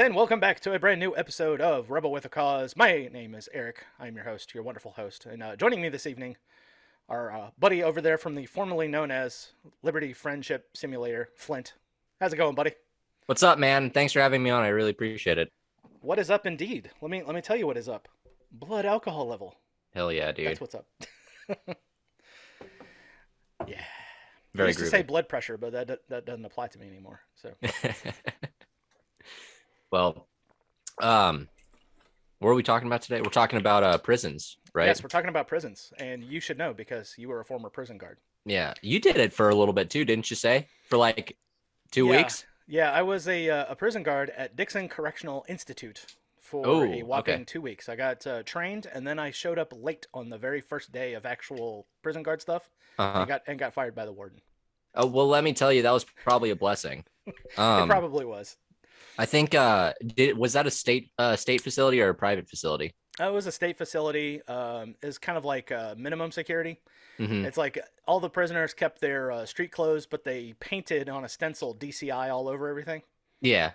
And welcome back to a brand new episode of Rebel with a Cause. My name is Eric. I'm your host, your wonderful host. And uh, joining me this evening, our uh, buddy over there from the formerly known as Liberty Friendship Simulator, Flint. How's it going, buddy? What's up, man? Thanks for having me on. I really appreciate it. What is up, indeed? Let me let me tell you what is up. Blood alcohol level. Hell yeah, dude. That's what's up. yeah. Very I used to say blood pressure, but that that doesn't apply to me anymore. So well, um, what are we talking about today? We're talking about uh prisons, right? yes, we're talking about prisons, and you should know because you were a former prison guard. Yeah, you did it for a little bit too, didn't you say? For like two Yeah. weeks. Yeah, I was a uh, a prison guard at Dixon Correctional Institute for Oh, a whopping okay. two weeks. I got uh, trained, and then I showed up late on the very first day of actual prison guard stuff, Uh-huh. and got and got fired by the warden. Oh, well, let me tell you, that was probably a blessing. it Um, probably was. I think uh, did was that a state uh state facility or a private facility? Uh, It was a state facility. Um, it's kind of like uh, minimum security. hmm It's like all the prisoners kept their uh, street clothes, but they painted on a stencil DCI all over everything. Yeah,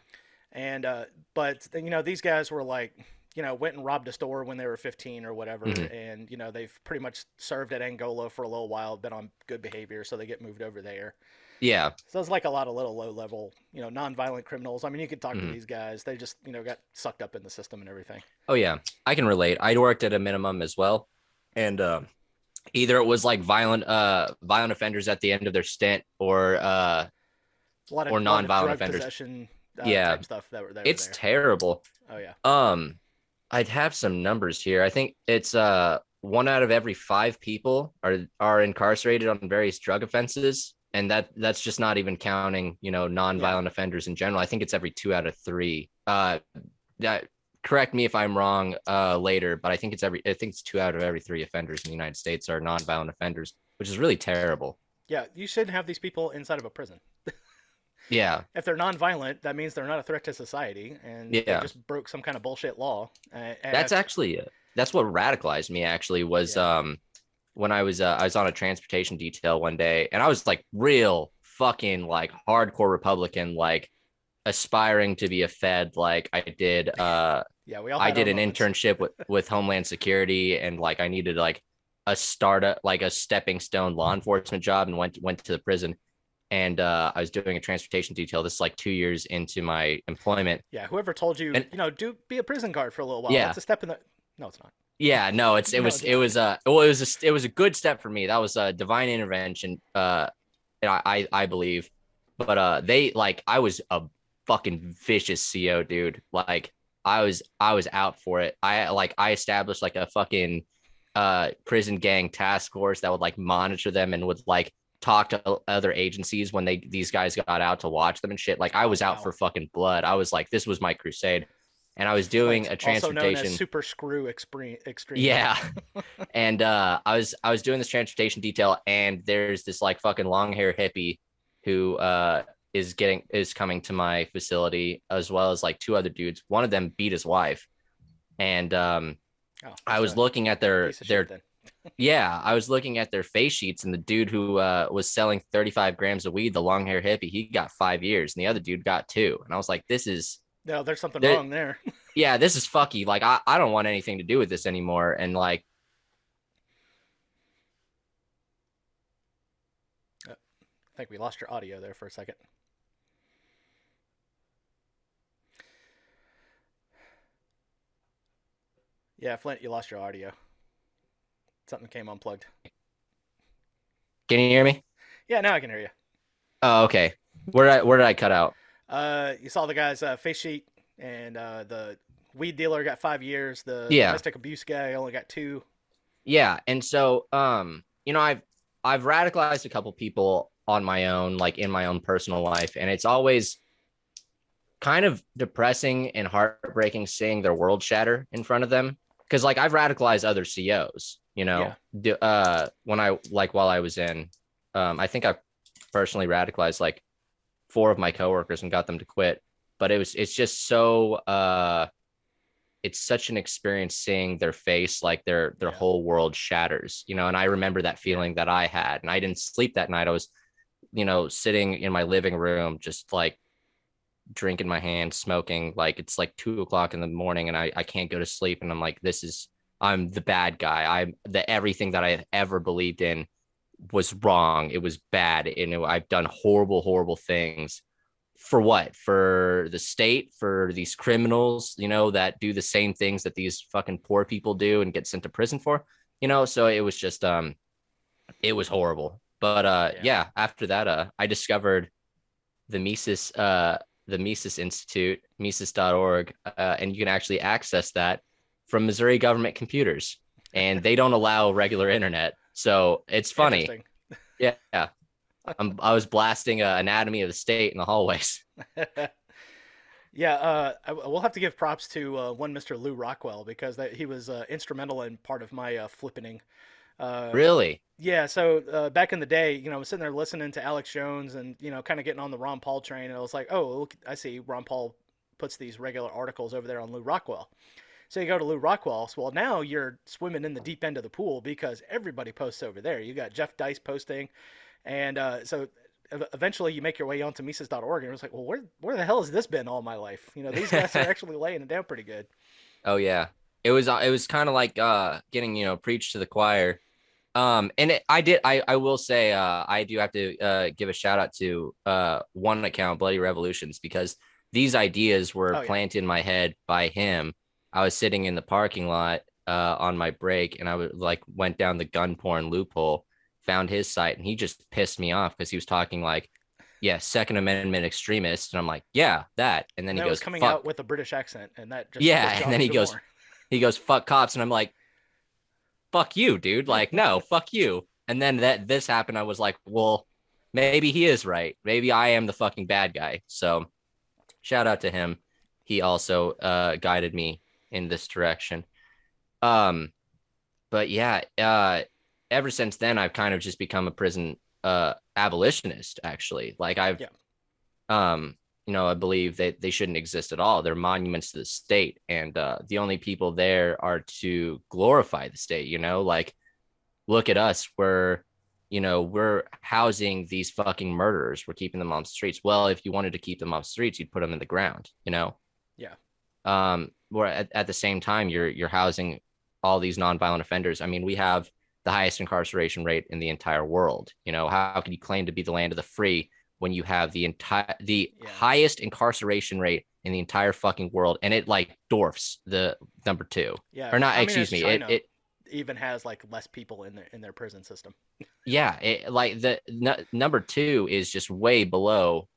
And uh, but you know these guys were like, you know, went and robbed a store when they were 15 or whatever, Mhm. and you know they've pretty much served at Angola for a little while, been on good behavior, so they get moved over there. yeah, So it's like a lot of little low level, you know, non-violent criminals. I mean, you could talk to Mhm. these guys; they just you know got sucked up in the system and everything. Oh yeah, I can relate. I'd worked at a minimum as well, and uh, either it was like violent, uh, violent offenders at the end of their stint, or uh, A lot of Or non-violent offenders. uh, Yeah. stuff that were that it's were terrible. oh yeah, Um, I'd have some numbers here. I think it's uh one out of every five people are are incarcerated on various drug offenses, and that that's just not even counting you know non-violent offenders in general. I think it's every two out of three. Uh, that correct me if I'm wrong uh later, but I think it's every I think it's two out of every three offenders in the United States are non-violent offenders, which is really terrible. yeah. You shouldn't have these people inside of a prison. Yeah, if they're non-violent, that means they're not a threat to society, and they Yeah. just broke some kind of bullshit law. Uh, that's actually uh, that's what radicalized me actually was Yeah. um when i was uh, i was on a transportation detail one day and i was like real fucking like hardcore republican like aspiring to be a fed like i did uh yeah. We all i did an moments. internship with with homeland security and like i needed like a startup like a stepping stone law enforcement job and went went to the prison and uh i was doing a transportation detail this is like two years into my employment Yeah, whoever told you, And- you know, do be a prison guard for a little while. Yeah. It's a step in the. No, it's not. Yeah, no, it's it No, was it's it was uh well it was a, it was a good step for me. That was a divine intervention. Uh, and I I, I believe, but uh they like I was a fucking vicious CO dude. Like I was I was out for it. I like I established like a fucking uh prison gang task force that would like monitor them and would like talk to other agencies when they these guys got out to watch them and shit. Like I was out wow. for fucking blood. I was like this was my crusade. And I was doing a transportation as super screw extreme. extreme. yeah. and uh I was I was doing this transportation detail and there's this like fucking long hair hippie who uh is getting is coming to my facility as well as like two other dudes. One of them beat his wife. And um Oh, I was looking at their their shit. Yeah, I was looking at their face sheets and the dude who uh was selling 35 grams of weed, the long hair hippie, he got 5 years and the other dude got 2. And I was like this is No, there's something there- wrong there. yeah, this is fucky. Like I, I don't want anything to do with this anymore. And like I think we lost your audio there for a second. Yeah, Flint, you lost your audio. Something came unplugged. can you hear me? Yeah, now I can hear you. Oh, okay. Where did I where did I cut out? Uh, you saw the guy's uh, face sheet, and uh, the weed dealer got five years. The Yeah. domestic abuse guy only got two. Yeah, and so um, you know, I've I've radicalized a couple people on my own, like in my own personal life, and it's always kind of depressing and heartbreaking seeing their world shatter in front of them. Because like I've radicalized other COs, you know, Yeah. uh, when I like while I was in, um, I think I personally radicalized like four of my coworkers and got them to quit. But it was it's just so uh it's such an experience seeing their face like their their Yeah. whole world shatters you know and i remember that feeling that i had and i didn't sleep that night i was you know sitting in my living room just like drink in my hand, smoking. Like it's like two o'clock in the morning, and I I can't go to sleep, and I'm like, this is I'm the bad guy. I'm the everything that I ever believed in was wrong. It was bad, and it, I've done horrible, horrible things. For what? For the state? For these criminals? You know that do the same things that these fucking poor people do and get sent to prison for. You know, so it was just um, it was horrible. But uh, yeah. yeah after that, uh, I discovered the Mises uh the Mises Institute, Mises.org, uh, and you can actually access that from Missouri government computers, and they don't allow regular internet. So it's funny. Yeah, yeah. I'm, I was blasting uh, Anatomy of the State in the hallways. yeah, uh, I, we'll have to give props to uh, one Mr. Lew Rockwell because that, he was uh, instrumental in part of my uh, flippening. Uh, really? Yeah. So uh, back in the day, you know, I was sitting there listening to Alex Jones and you know, kind of getting on the Ron Paul train, and I was like, oh, look, I see Ron Paul puts these regular articles over there on Lew Rockwell. So you go to Lew Rockwell's. Well, now you're swimming in the deep end of the pool because everybody posts over there. You got Jeff Deist posting, and uh, so eventually you make your way onto Mises.org, and it's like, well, where where the hell has this been all my life? You know, these guys are actually laying it down pretty good. Oh yeah, it was uh, it was kind of like uh, getting you know preached to the choir um, and it, I did, I, I will say, uh, I do have to uh, give a shout out to uh, one account, Bloody Revolutions, because these ideas were oh, yeah. planted in my head by him. I was sitting in the parking lot uh, on my break, and I was like went down the gun porn loophole, found his site, and he just pissed me off because he was talking like, "Yeah, Second Amendment extremist," and I'm like, "Yeah, that." And then and he goes, coming Fuck. out with a British accent, and that just yeah, and then he goes, more. he goes, "Fuck cops," and I'm like, fuck you, dude. Like, no, fuck you. And then that this happened, I was like, well, maybe he is right. Maybe I am the fucking bad guy. So shout out to him. He also uh, guided me in this direction. Um, but yeah, uh, ever since then, I've kind of just become a prison uh, abolitionist. Actually, like I've, yeah. um, you know, I believe that they shouldn't exist at all. They're monuments to the state, and uh, the only people there are to glorify the state. You know, like look at us. We're, you know, we're housing these fucking murderers. We're keeping them on the streets. Well, if you wanted to keep them off the streets, you'd put them in the ground. You know. Yeah. Um. Where at, at the same time, you're you're housing all these nonviolent offenders. I mean, we have the highest incarceration rate in the entire world. You know, how, how can you claim to be the land of the free? when you have the entire the yeah. highest incarceration rate in the entire fucking world and it like dwarfs the number two yeah or not I excuse me it, it even has like less people in their in their prison system yeah it, like the number two is just way below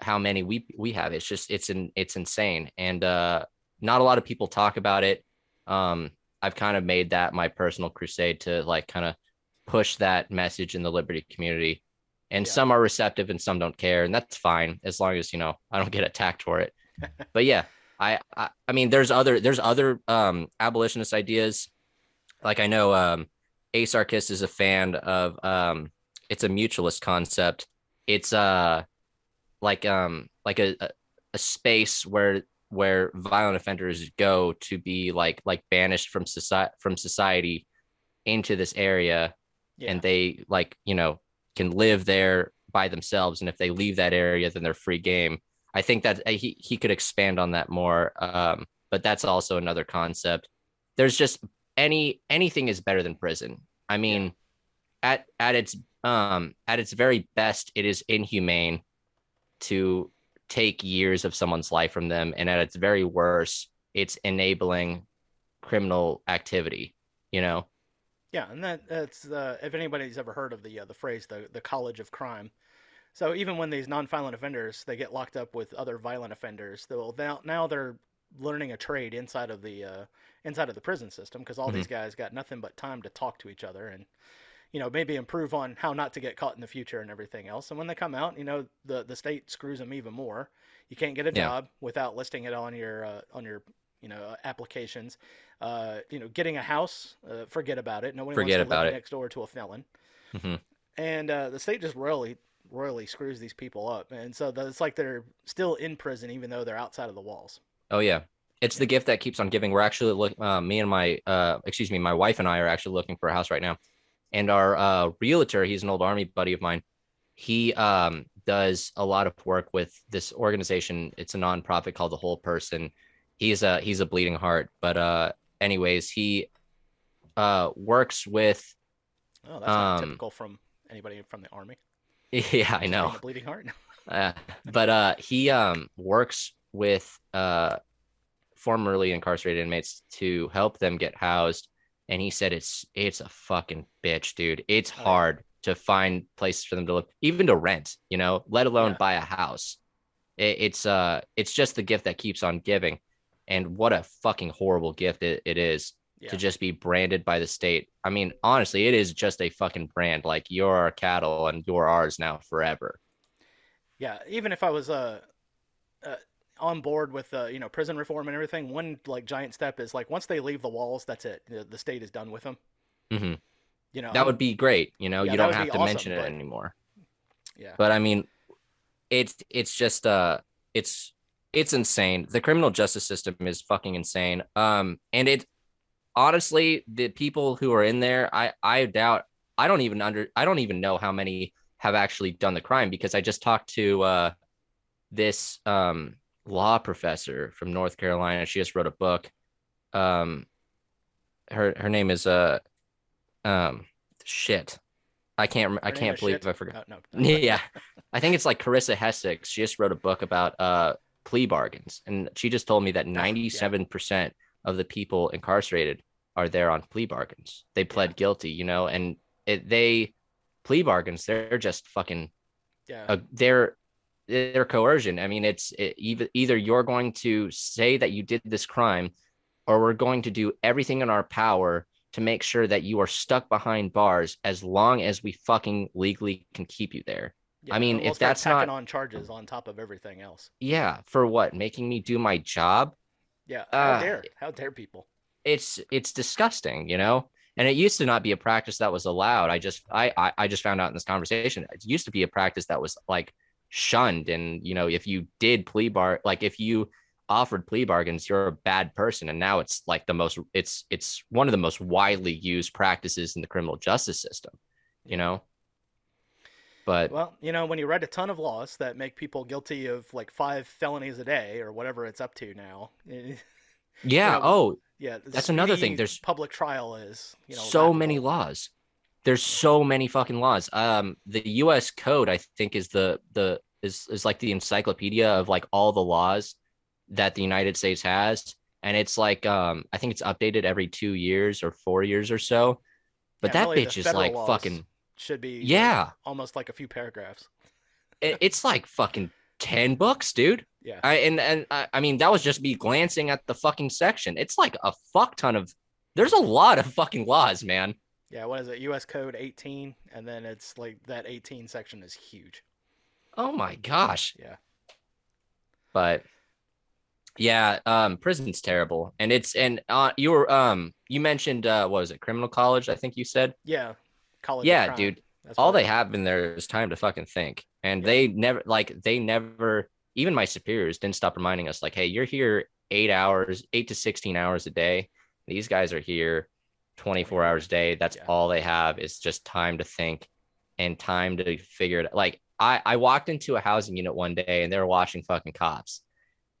how many we we have. It's just it's in it's insane. And uh not a lot of people talk about it. Um i've kind of made that my personal crusade to like kind of push that message in the liberty community. And yeah. some are receptive and some don't care and that's fine as long as you know i don't get attacked for it. But yeah I, I, I mean there's other there's other um abolitionist ideas. Like i know um ace Arcus is a fan of um it's a mutualist concept. It's uh like um like a, a, a space where where violent offenders go to be like like banished from society from society into this area yeah. and they like you know can live there by themselves, and if they leave that area, then they're free game. I think that uh, he he could expand on that more, um, but that's also another concept. There's just any anything is better than prison. I mean, yeah. at at its um at its very best, it is inhumane to take years of someone's life from them, and at its very worst, it's enabling criminal activity. You know, yeah, and that that's uh, if anybody's ever heard of the uh, the phrase the the college of crime. So even when these non-violent offenders they get locked up with other violent offenders, they'll now, now they're learning a trade inside of the uh, inside of the prison system because all mm-hmm. these guys got nothing but time to talk to each other and you know maybe improve on how not to get caught in the future and everything else. And when they come out, you know the the state screws them even more. You can't get a yeah. job without listing it on your uh, on your you know applications. Uh, you know, getting a house, uh, forget about it. Nobody forget wants to live it. next door to a felon. Mm-hmm. And uh, the state just royally, royally screws these people up, and so it's like they're still in prison even though they're outside of the walls. Oh yeah, it's the gift that keeps on giving. We're actually look, uh, me and my, uh, excuse me, my wife and I are actually looking for a house right now, and our uh, realtor, he's an old army buddy of mine. He um, does a lot of work with this organization. It's a nonprofit called The Whole Person. He's a he's a bleeding heart, but uh, anyways, he uh works with. Oh, that's not Um, typical from anybody from the army. Yeah, I know. Bleeding heart. Uh, but uh, he um works with uh formerly incarcerated inmates to help them get housed, and he said it's it's a fucking bitch, dude. It's Oh, hard to find places for them to live, even to rent. You know, let alone Yeah. buy a house. It, it's uh it's just the gift that keeps on giving, and what a fucking horrible gift it, it is Yeah. to just be branded by the state. I mean, honestly, it is just a fucking brand. Like you're our cattle and you're ours now forever. Yeah, even if I was uh, uh on board with uh, you know prison reform and everything, one like giant step is like once they leave the walls, that's it. The, the state is done with them. hmm You know, That would be great. You know, Yeah, you don't have to awesome, mention it but- anymore. yeah, But I mean, it's it's just uh, it's it's insane. The criminal justice system is fucking insane. Um, and it honestly, the people who are in there, I I doubt. I don't even under. I don't even know how many have actually done the crime because I just talked to uh this um law professor from North Carolina. She just wrote a book. Um, her her name is uh um shit. I can't I can't believe shit? I forgot. No, no. Yeah, I think it's like Carissa Hessick. She just wrote a book about uh plea bargains, and she just told me that ninety seven percent of the people incarcerated are there on plea bargains. They pled guilty, you know, and it, they plea bargains. They're just fucking yeah, uh, they're they're coercion. I mean, it's it, either either you're going to say that you did this crime, or we're going to do everything in our power to make sure that you are stuck behind bars as long as we fucking legally can keep you there. yeah. I mean, if that's not- on charges on top of everything else. Yeah, for what? Making me do my job? Yeah, how Uh, dare, how dare people? It's it's disgusting, you know. And it used to not be a practice that was allowed. I just I I, I just found out in this conversation. It used to be a practice that was like shunned, and you know, if you did plea bar, like if you offered plea bargains, you're a bad person. And now it's like the most it's it's one of the most widely used practices in the criminal justice system, you know. But Well, you know, when you write a ton of laws that make people guilty of like five felonies a day or whatever it's up to now, yeah, know, oh, yeah, That's another thing, there's public trial is you know so many laws there's so many fucking laws um the us code i think is the the is is like the encyclopedia of like all the laws that the united states has and it's like um i think it's updated every two years or four years or so but Yeah, that really, bitch is like fucking should be like, yeah almost like a few paragraphs. it, it's like fucking 10 books dude Yeah, I and and I, I mean that was just me glancing at the fucking section. It's like a fuck ton of there's a lot of fucking laws, man. Yeah. What is it? U.S. Code 18, and then it's like that 18 section is huge. Oh my gosh. Yeah. But yeah, um prison's terrible. And it's and uh you were um you mentioned uh what was it, criminal college, I think you said? Yeah, college. yeah, dude. That's All they have in there is time to fucking think. And Yeah. they never like they never even my superiors didn't stop reminding us like, hey, you're here eight hours, eight to sixteen hours a day. These guys are here 24 24. hours a day. That's Yeah. all they have is just time to think and time to figure it like I, I walked into a housing unit one day and they were watching fucking cops.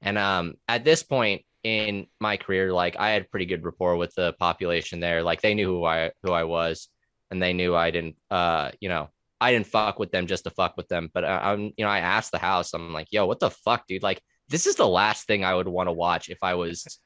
And um at this point in my career, like I had pretty good rapport with the population there. Like they knew who I who I was and they knew I didn't uh you know I didn't fuck with them just to fuck with them. But I, I'm you know I asked the house I'm like yo what the fuck dude like this is the last thing I would want to watch if I was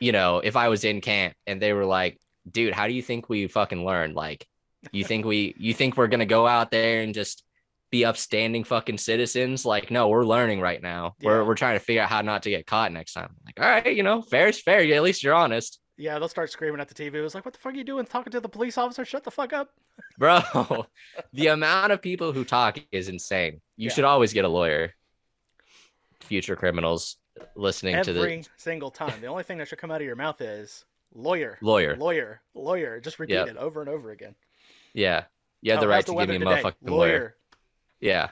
you know if I was in camp and they were like dude how do you think we fucking learn like you think we you think we're gonna go out there and just be upstanding fucking citizens like no we're learning right now we're, we're trying to figure out how not to get caught next time like all right you know fair is fair at least you're honest Yeah, they'll start screaming at the TV. It was like, "What the fuck are you doing? Talking to the police officer? Shut the fuck up!" bro the amount of people who talk is insane you Yeah. should always get a lawyer future criminals listening to Every the single time. The only thing that should come out of your mouth is lawyer, lawyer lawyer, lawyer. Just repeat Yep. it over and over again. yeah you have Oh, the right to give me a today? motherfucking lawyer yeah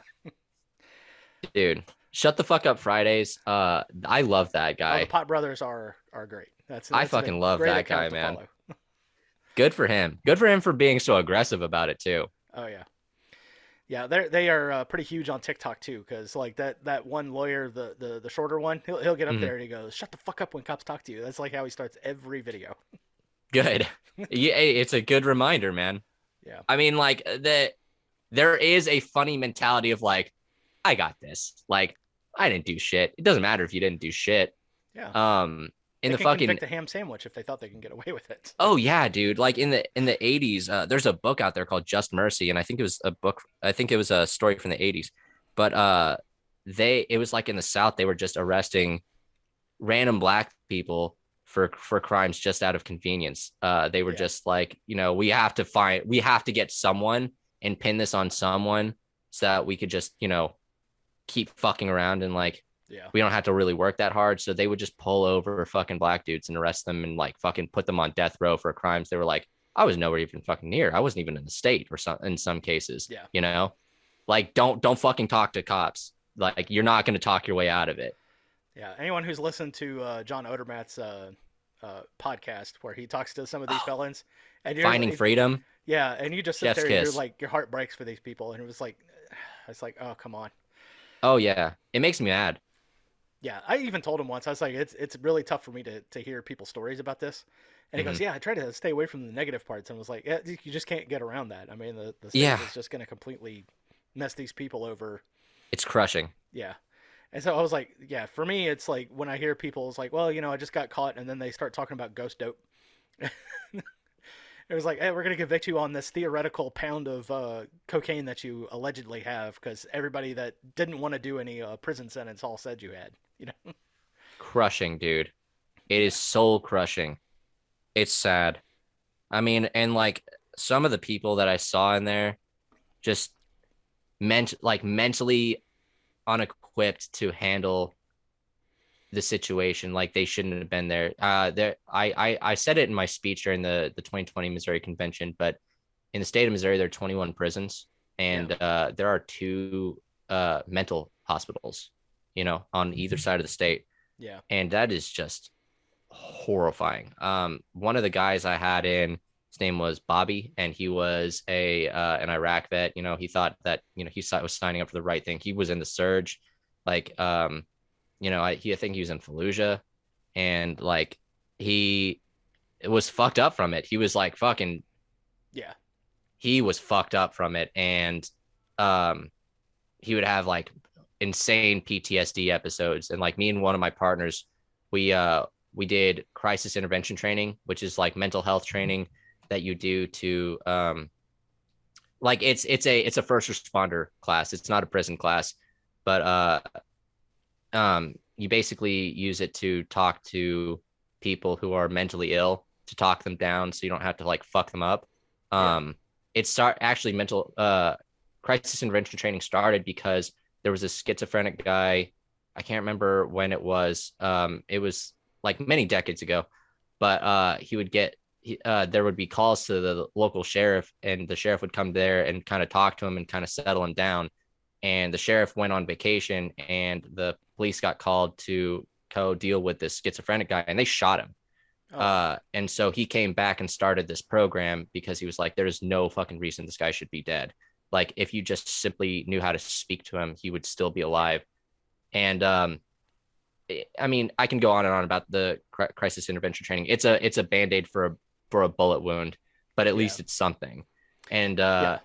dude shut the fuck up fridays uh i love that Oh, guy the Pot Brothers are are great. That's, I that's a fucking love that guy, man. good for him good for him for being so aggressive about it too Oh yeah. Yeah, they they are uh, pretty huge on TikTok too, because like that that one lawyer, the the the shorter one, he'll he'll get up Mhm. there and he goes, "Shut the fuck up when cops talk to you." That's like how he starts every video. Good. yeah, it's a good reminder, man. Yeah. I mean, like the there is a funny mentality of like, I got this. Like, I didn't do shit. It doesn't matter if you didn't do shit. Yeah, Um, in they the fucking convict a ham sandwich if they thought they can get away with it. Oh yeah, dude. Like in the in the 80s, uh, there's a book out there called Just Mercy, and I think it was a book. I think it was a story from the 80s, but uh, they it was like in the South, they were just arresting random black people for for crimes just out of convenience. Uh, they were Yeah. just like, you know, we have to find, we have to get someone and pin this on someone so that we could just, you know, keep fucking around and like Yeah, we don't have to really work that hard. So they would just pull over fucking black dudes and arrest them and like fucking put them on death row for crimes they were like, I was nowhere even fucking near. I wasn't even in the state or some in some cases. Yeah. You know? Like don't don't fucking talk to cops. Like you're not gonna talk your way out of it. yeah. Anyone who's listened to uh, John Odermatt's uh, uh, podcast where he talks to some of these Oh. felons, and you're Finding like- freedom. Yeah, and you just sit Chef's there and you're like your heart breaks for these people, and it was like, it's like, oh come on. Oh yeah. It makes me mad. Yeah, I even told him once. I was like, it's it's really tough for me to to hear people's stories about this. And he Mm-hmm. goes, yeah, I try to stay away from the negative parts. And I was like, yeah, you just can't get around that. I mean, the the state Yeah. is just going to completely mess these people over. It's crushing. Yeah. And so I was like, yeah, for me, it's like when I hear people, it's like, well, you know, I just got caught, and then they start talking about ghost dope. it was like, hey, we're gonna convict you on this theoretical pound of uh, cocaine that you allegedly have, because everybody that didn't want to do any uh, prison sentence all said you had. You know. Crushing, dude. It is soul crushing. It's sad. I mean, and like some of the people that I saw in there just meant like mentally unequipped to handle the situation like they shouldn't have been there uh there I, I i said it in my speech during the the 2020 missouri convention but in the state of missouri there are 21 prisons and uh there are two uh mental hospitals you know on either side of the state Yeah. and that is just horrifying. Um, one of the guys I had in, his name was Bobby, and he was a uh, an Iraq vet. You know, he thought that you know he was signing up for the right thing. He was in the surge, like um, you know, I he I think he was in Fallujah, and like he was fucked up from it. He was like fucking Yeah. he was fucked up from it and um he would have like insane PTSD episodes and like me and one of my partners we uh we did crisis intervention training which is like mental health training that you do to um like it's it's a it's a first responder class it's not a prison class but uh um you basically use it to talk to people who are mentally ill to talk them down so you don't have to like fuck them up Yeah. um it start actually mental uh crisis intervention training started because there was a schizophrenic guy i can't remember when it was um it was like many decades ago but uh he would get uh there would be calls to the local sheriff and the sheriff would come there and kind of talk to him and kind of settle him down and the sheriff went on vacation and the police got called to co deal with this schizophrenic guy and they shot him Oh, uh, and so he came back and started this program because he was like, there's no fucking reason this guy should be dead. Like, if you just simply knew how to speak to him, he would still be alive. And um, I- I mean, I can go on and on about the crisis intervention training. It's a it's a band aid for a for a bullet wound, but at Yeah. least it's something. And uh,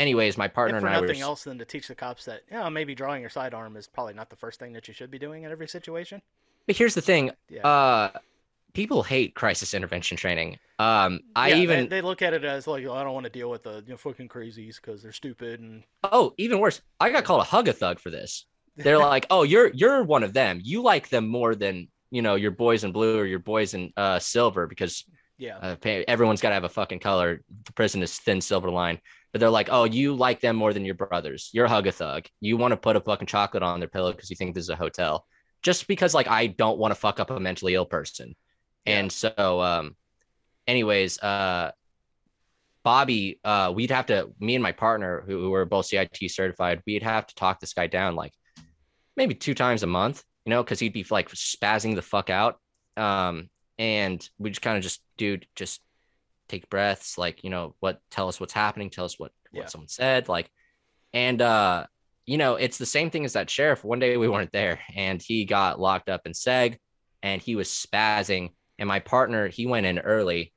anyways, my partner for and I were nothing else than to teach the cops that, yeah, maybe drawing your sidearm is probably not the first thing that you should be doing in every situation. But here's the thing: Yeah. uh, people hate crisis intervention training. Um, I Yeah, they- even they, look at it as like, oh, I don't want to deal with the you know, fucking crazies because they're stupid and Oh, even worse. I got called a hug a thug for this. They're like, "Oh, you're you're one of them. You like them more than you know your boys in blue or your boys in uh, silver because yeah, uh, everyone's got to have a fucking color. The prison is thin silver line." But they're like, "Oh, you like them more than your brothers. You're a hug a thug. You want to put a fucking chocolate on their pillow because you think this is a hotel, just because like I don't want to fuck up a mentally ill person." Yeah. And so, um, anyways, uh, Bobby, uh, we'd have to, me and my partner, who, who were both CIT certified, we'd have to talk this guy down like maybe two times a month, you know, because he'd be like spazzing the fuck out. Um, and we just kind of just, dude, just take breaths, like, you know, what, tell us what's happening, tell us what, what Yeah. someone said, like, And uh, you know, it's the same thing as that sheriff. One day we weren't there and he got locked up in Seg and he was spazzing. And my partner, he went in early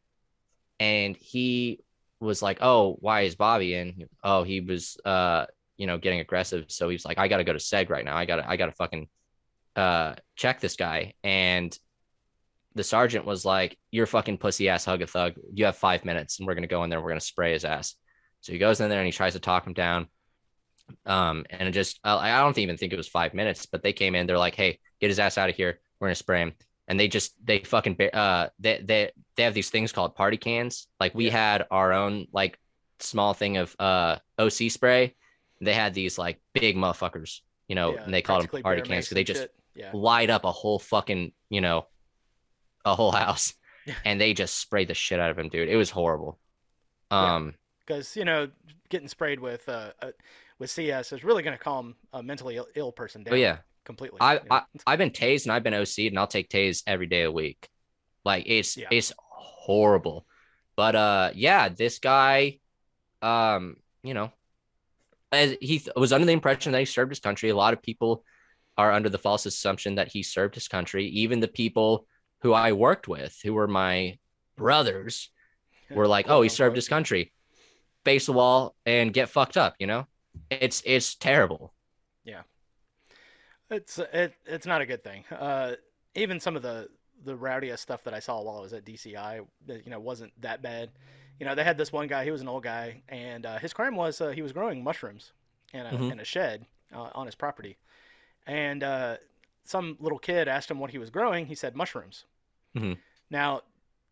and he was like, Oh, why is Bobby in? Oh, he was uh, you know, getting aggressive. So he's like, I gotta go to Seg right now. I gotta, I gotta fucking uh check this guy. And the sergeant was like, You're fucking pussy ass hug a thug. You have five minutes and we're gonna go in there, we're gonna spray his ass. So he goes in there and he tries to talk him down. Um, and it just I don't even think it was five minutes, but they came in, they're like, Hey, get his ass out of here. We're gonna spray him. And they just they fucking uh they they they have these things called party cans. Like we yeah. had our own like small thing of uh OC spray. They had these like big motherfuckers, you know, yeah, and they called them party cans because they just yeah. light up a whole fucking, you know, a whole house. and they just sprayed the shit out of him, dude. It was horrible. Um because you know getting sprayed with uh, uh with CS is really going to calm a mentally Ill, Ill, person down. Oh yeah, completely. I, I I've been tased and I've been OC'd and I'll take tase every day of the week. Like it's yeah. it's horrible. But uh yeah, this guy um you know as he th- was under the impression that he served his country. A lot of people are under the false assumption that he served his country. Even the people who I worked with, who were my brothers, were like, "Oh, he served his country." Face the wall and get fucked up. You know, it's it's terrible. Yeah, it's it, it's not a good thing. Uh, even some of the the rowdiest stuff that I saw while I was at DCI, you know, wasn't that bad. You know, they had this one guy. He was an old guy, and uh, his crime was uh, he was growing mushrooms in a, mm-hmm. in a shed uh, on his property. And uh, some little kid asked him what he was growing. He said mushrooms. Mm-hmm. Now,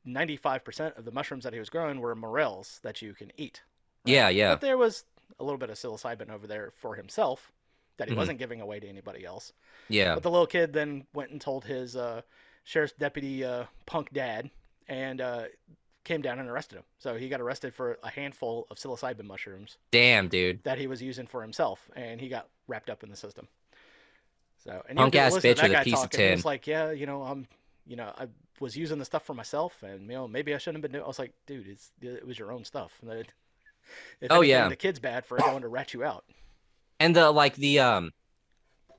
95% of the mushrooms that he was growing were morels that you can eat. Right? Yeah, yeah. But there was a little bit of psilocybin over there for himself that he mm-hmm. wasn't giving away to anybody else. Yeah. But the little kid then went and told his uh, sheriff's deputy uh, punk dad and uh, came down and arrested him. So he got arrested for a handful of psilocybin mushrooms. Damn, dude. That he was using for himself, and he got wrapped up in the system. So and punk ass bitch with a piece talk, of tin. Was like, yeah, you know, I'm, you know, I was using the stuff for myself, and you know, maybe I shouldn't have been doing. I was like, dude, it's it was your own stuff. If oh anything, yeah, the kid's bad for going to rat you out. And the like the um,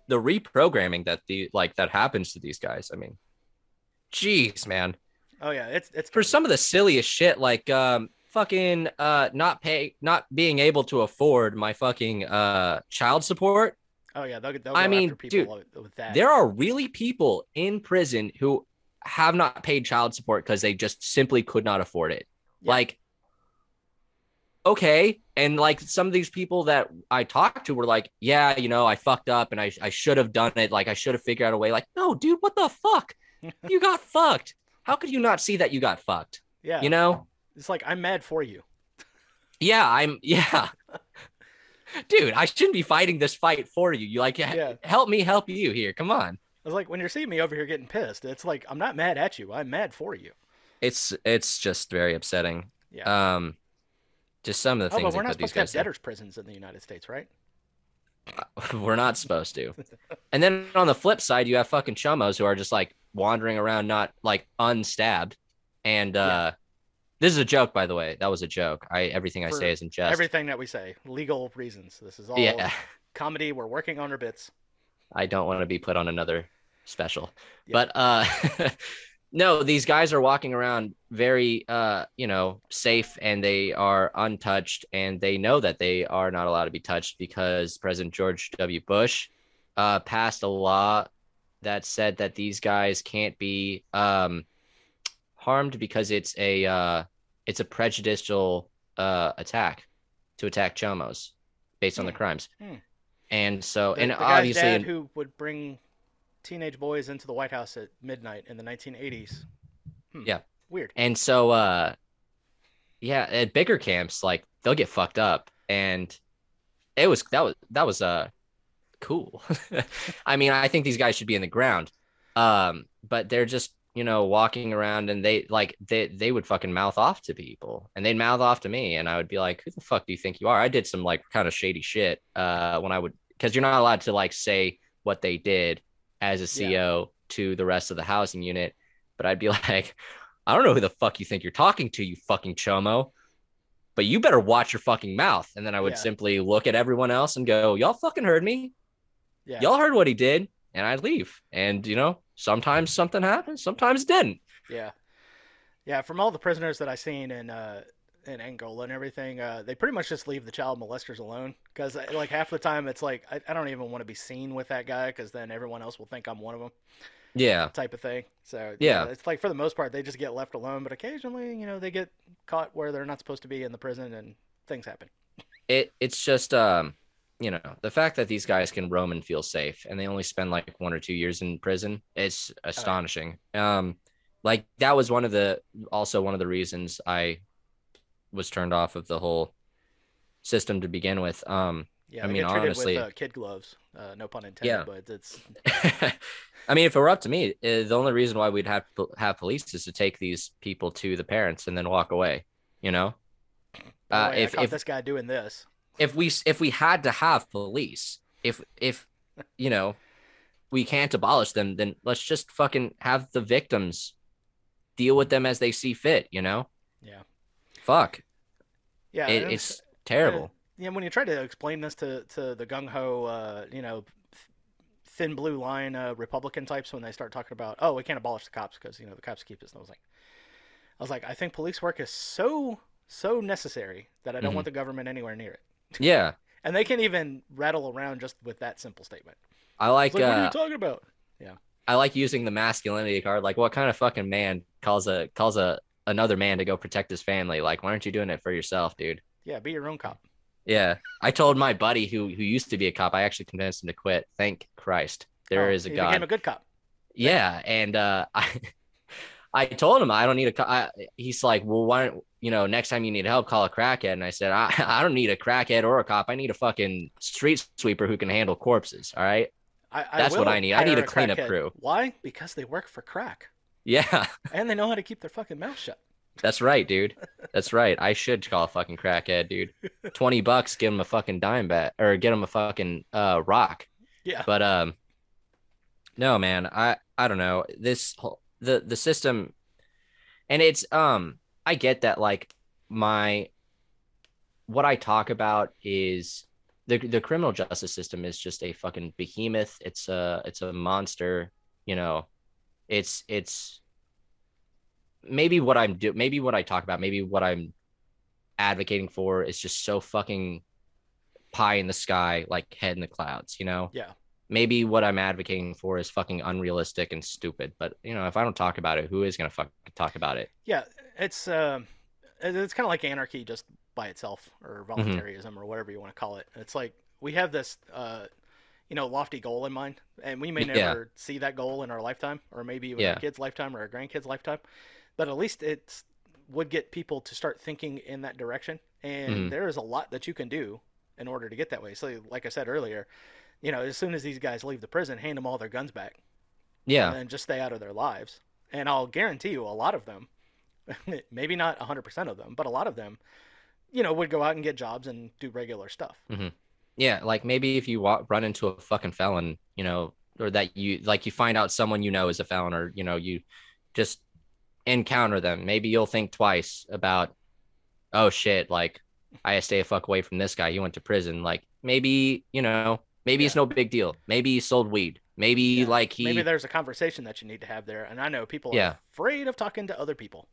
the reprogramming that the like that happens to these guys. I mean, jeez, man. Oh yeah, it's it's for some of the silliest shit like um fucking uh not pay not being able to afford my fucking uh child support. Oh yeah, they'll, they'll I mean, dude, there are really people in prison who have not paid child support because they just simply could not afford it. Yeah. Like, okay, and like some of these people that I talked to were like, yeah, you know, I fucked up and I I should have done it. Like I should have figured out a way. Like, no, dude, what the fuck? you got fucked. How could you not see that you got fucked? Yeah. You know? It's like I'm mad for you. yeah, I'm yeah. Dude, I shouldn't be fighting this fight for you. You like yeah. help me help you here. Come on. It's like when you're seeing me over here getting pissed, it's like I'm not mad at you. I'm mad for you. It's it's just very upsetting. Yeah. Um just some of the oh, things. But we're not supposed to have debtors prisons in the United States, right? we're not supposed to. and then on the flip side, you have fucking chumos who are just like wandering around, not like unstabbed. And uh, yeah. this is a joke, by the way. That was a joke. I everything For I say is in jest. Everything that we say, legal reasons. This is all yeah. comedy. We're working on our bits. I don't want to be put on another special, yeah. but uh, no, these guys are walking around very, uh, you know, safe and they are untouched, and they know that they are not allowed to be touched because President George W. Bush uh, passed a law that said that these guys can't be um, harmed because it's a uh, it's a prejudicial uh, attack to attack chomos based on the hmm. crimes. Hmm. And so, the, and the obviously, dad who would bring teenage boys into the White House at midnight in the 1980s. Hmm. Yeah. Weird. And so, uh, yeah, at bigger camps, like they'll get fucked up, and it was that was that was uh cool. I mean, I think these guys should be in the ground, um, but they're just you know walking around and they like they they would fucking mouth off to people and they'd mouth off to me and I would be like, who the fuck do you think you are? I did some like kind of shady shit uh when I would because you're not allowed to like say what they did as a CO yeah. to the rest of the housing unit. But I'd be like, I don't know who the fuck you think you're talking to, you fucking chomo. but you better watch your fucking mouth. And then I would Yeah. simply look at everyone else and go, y'all fucking heard me. Yeah. Y'all heard what he did. And I'd leave. And, you know, sometimes something happens, sometimes it didn't. Yeah, yeah. From all the prisoners that I seen in uh, in Angola and everything, uh, they pretty much just leave the child molesters alone because like half the time it's like I, I don't even want to be seen with that guy because then everyone else will think I'm one of them Yeah. type of thing. So Yeah. it's like for the most part they just get left alone, but occasionally you know they get caught where they're not supposed to be in the prison and things happen. It it's just um, you know, the fact that these guys can roam and feel safe and they only spend like one or two years in prison, it's astonishing. Um like that was one of the also one of the reasons I was turned off of the whole system to begin with. Um Yeah, I mean, honestly- with uh, kid gloves. Uh, no pun intended, Yeah. but it's I mean, if it were up to me, uh, the only reason why we'd have to have police is to take these people to the parents and then walk away. You know, Uh, way, if- if- this guy doing this. if we if we had to have police, if if you know we can't abolish them, then let's just fucking have the victims deal with them as they see fit. You know, Yeah, fuck, yeah. it, and it's terrible. yeah, when you try to explain this to to the gung ho, uh, you know, thin blue line uh, Republican types, when they start talking about, oh, we can't abolish the cops because you know the cops keep us. And I was like, I was like, I think police work is so so necessary that I don't Mhm. want the government anywhere near it. Yeah, And they can even rattle around just with that simple statement. I like. It's like, what are uh, you talking about? Yeah. I like using the masculinity card. Like, what kind of fucking man calls a calls a another man to go protect his family? Like, why aren't you doing it for yourself, dude? Yeah, be your own cop. Yeah, I told my buddy who who used to be a cop. I actually convinced him to quit. Thank Christ, there Oh, is a he God. became a good cop. Yeah, and uh, I I told him I don't need a. co- I, he's like, well, why don't you know? Next time you need help, call a crackhead. And I said, I I don't need a crackhead or a cop. I need a fucking street sweeper who can handle corpses. All right. I, I That's what I need. I need hire a cleanup crew. Why? Because they work for crack Yeah, and they know how to keep their fucking mouth shut. that's right, dude. That's right. I should call a fucking crackhead, dude. Twenty bucks, give him a fucking dime bat or get him a fucking uh rock. Yeah. But um, no, man, I I don't know this whole the the system, and it's um I get that like my what I talk about is the the criminal justice system is just a fucking behemoth. It's a it's a monster. You know, it's it's maybe what I'm do maybe what I talk about maybe what I'm advocating for is just so fucking pie in the sky like head in the clouds. You know Yeah. maybe what I'm advocating for is fucking unrealistic and stupid. But you know, if I don't talk about it, who is gonna fucking talk about it? Yeah, it's um, it's kind of like anarchy just by itself, or Mm-hmm. voluntarism, or whatever you want to call it. It's like we have this, uh, you know, lofty goal in mind, and we may never Yeah. see that goal in our lifetime, or maybe even Yeah. our kids' lifetime or our grandkids' lifetime. But at least it would get people to start thinking in that direction, and Mhm. there is a lot that you can do in order to get that way. So, like I said earlier, you know, as soon as these guys leave the prison, hand them all their guns back. Yeah, and just stay out of their lives. And I'll guarantee you, a lot of them, maybe not 100% of them, but a lot of them, you know, would go out and get jobs and do regular stuff. Yeah. Like maybe if you walk, run into a fucking felon, you know, or that you like, you find out someone you know is a felon, or you know, you just encounter them. Maybe you'll think twice about, oh shit, like I stay a fuck away from this guy. He went to prison. Like maybe you know, maybe it's no big deal. Maybe he sold weed. Maybe Yeah. like he Maybe there's a conversation that you need to have there. And I know people Yeah. are afraid of talking to other people.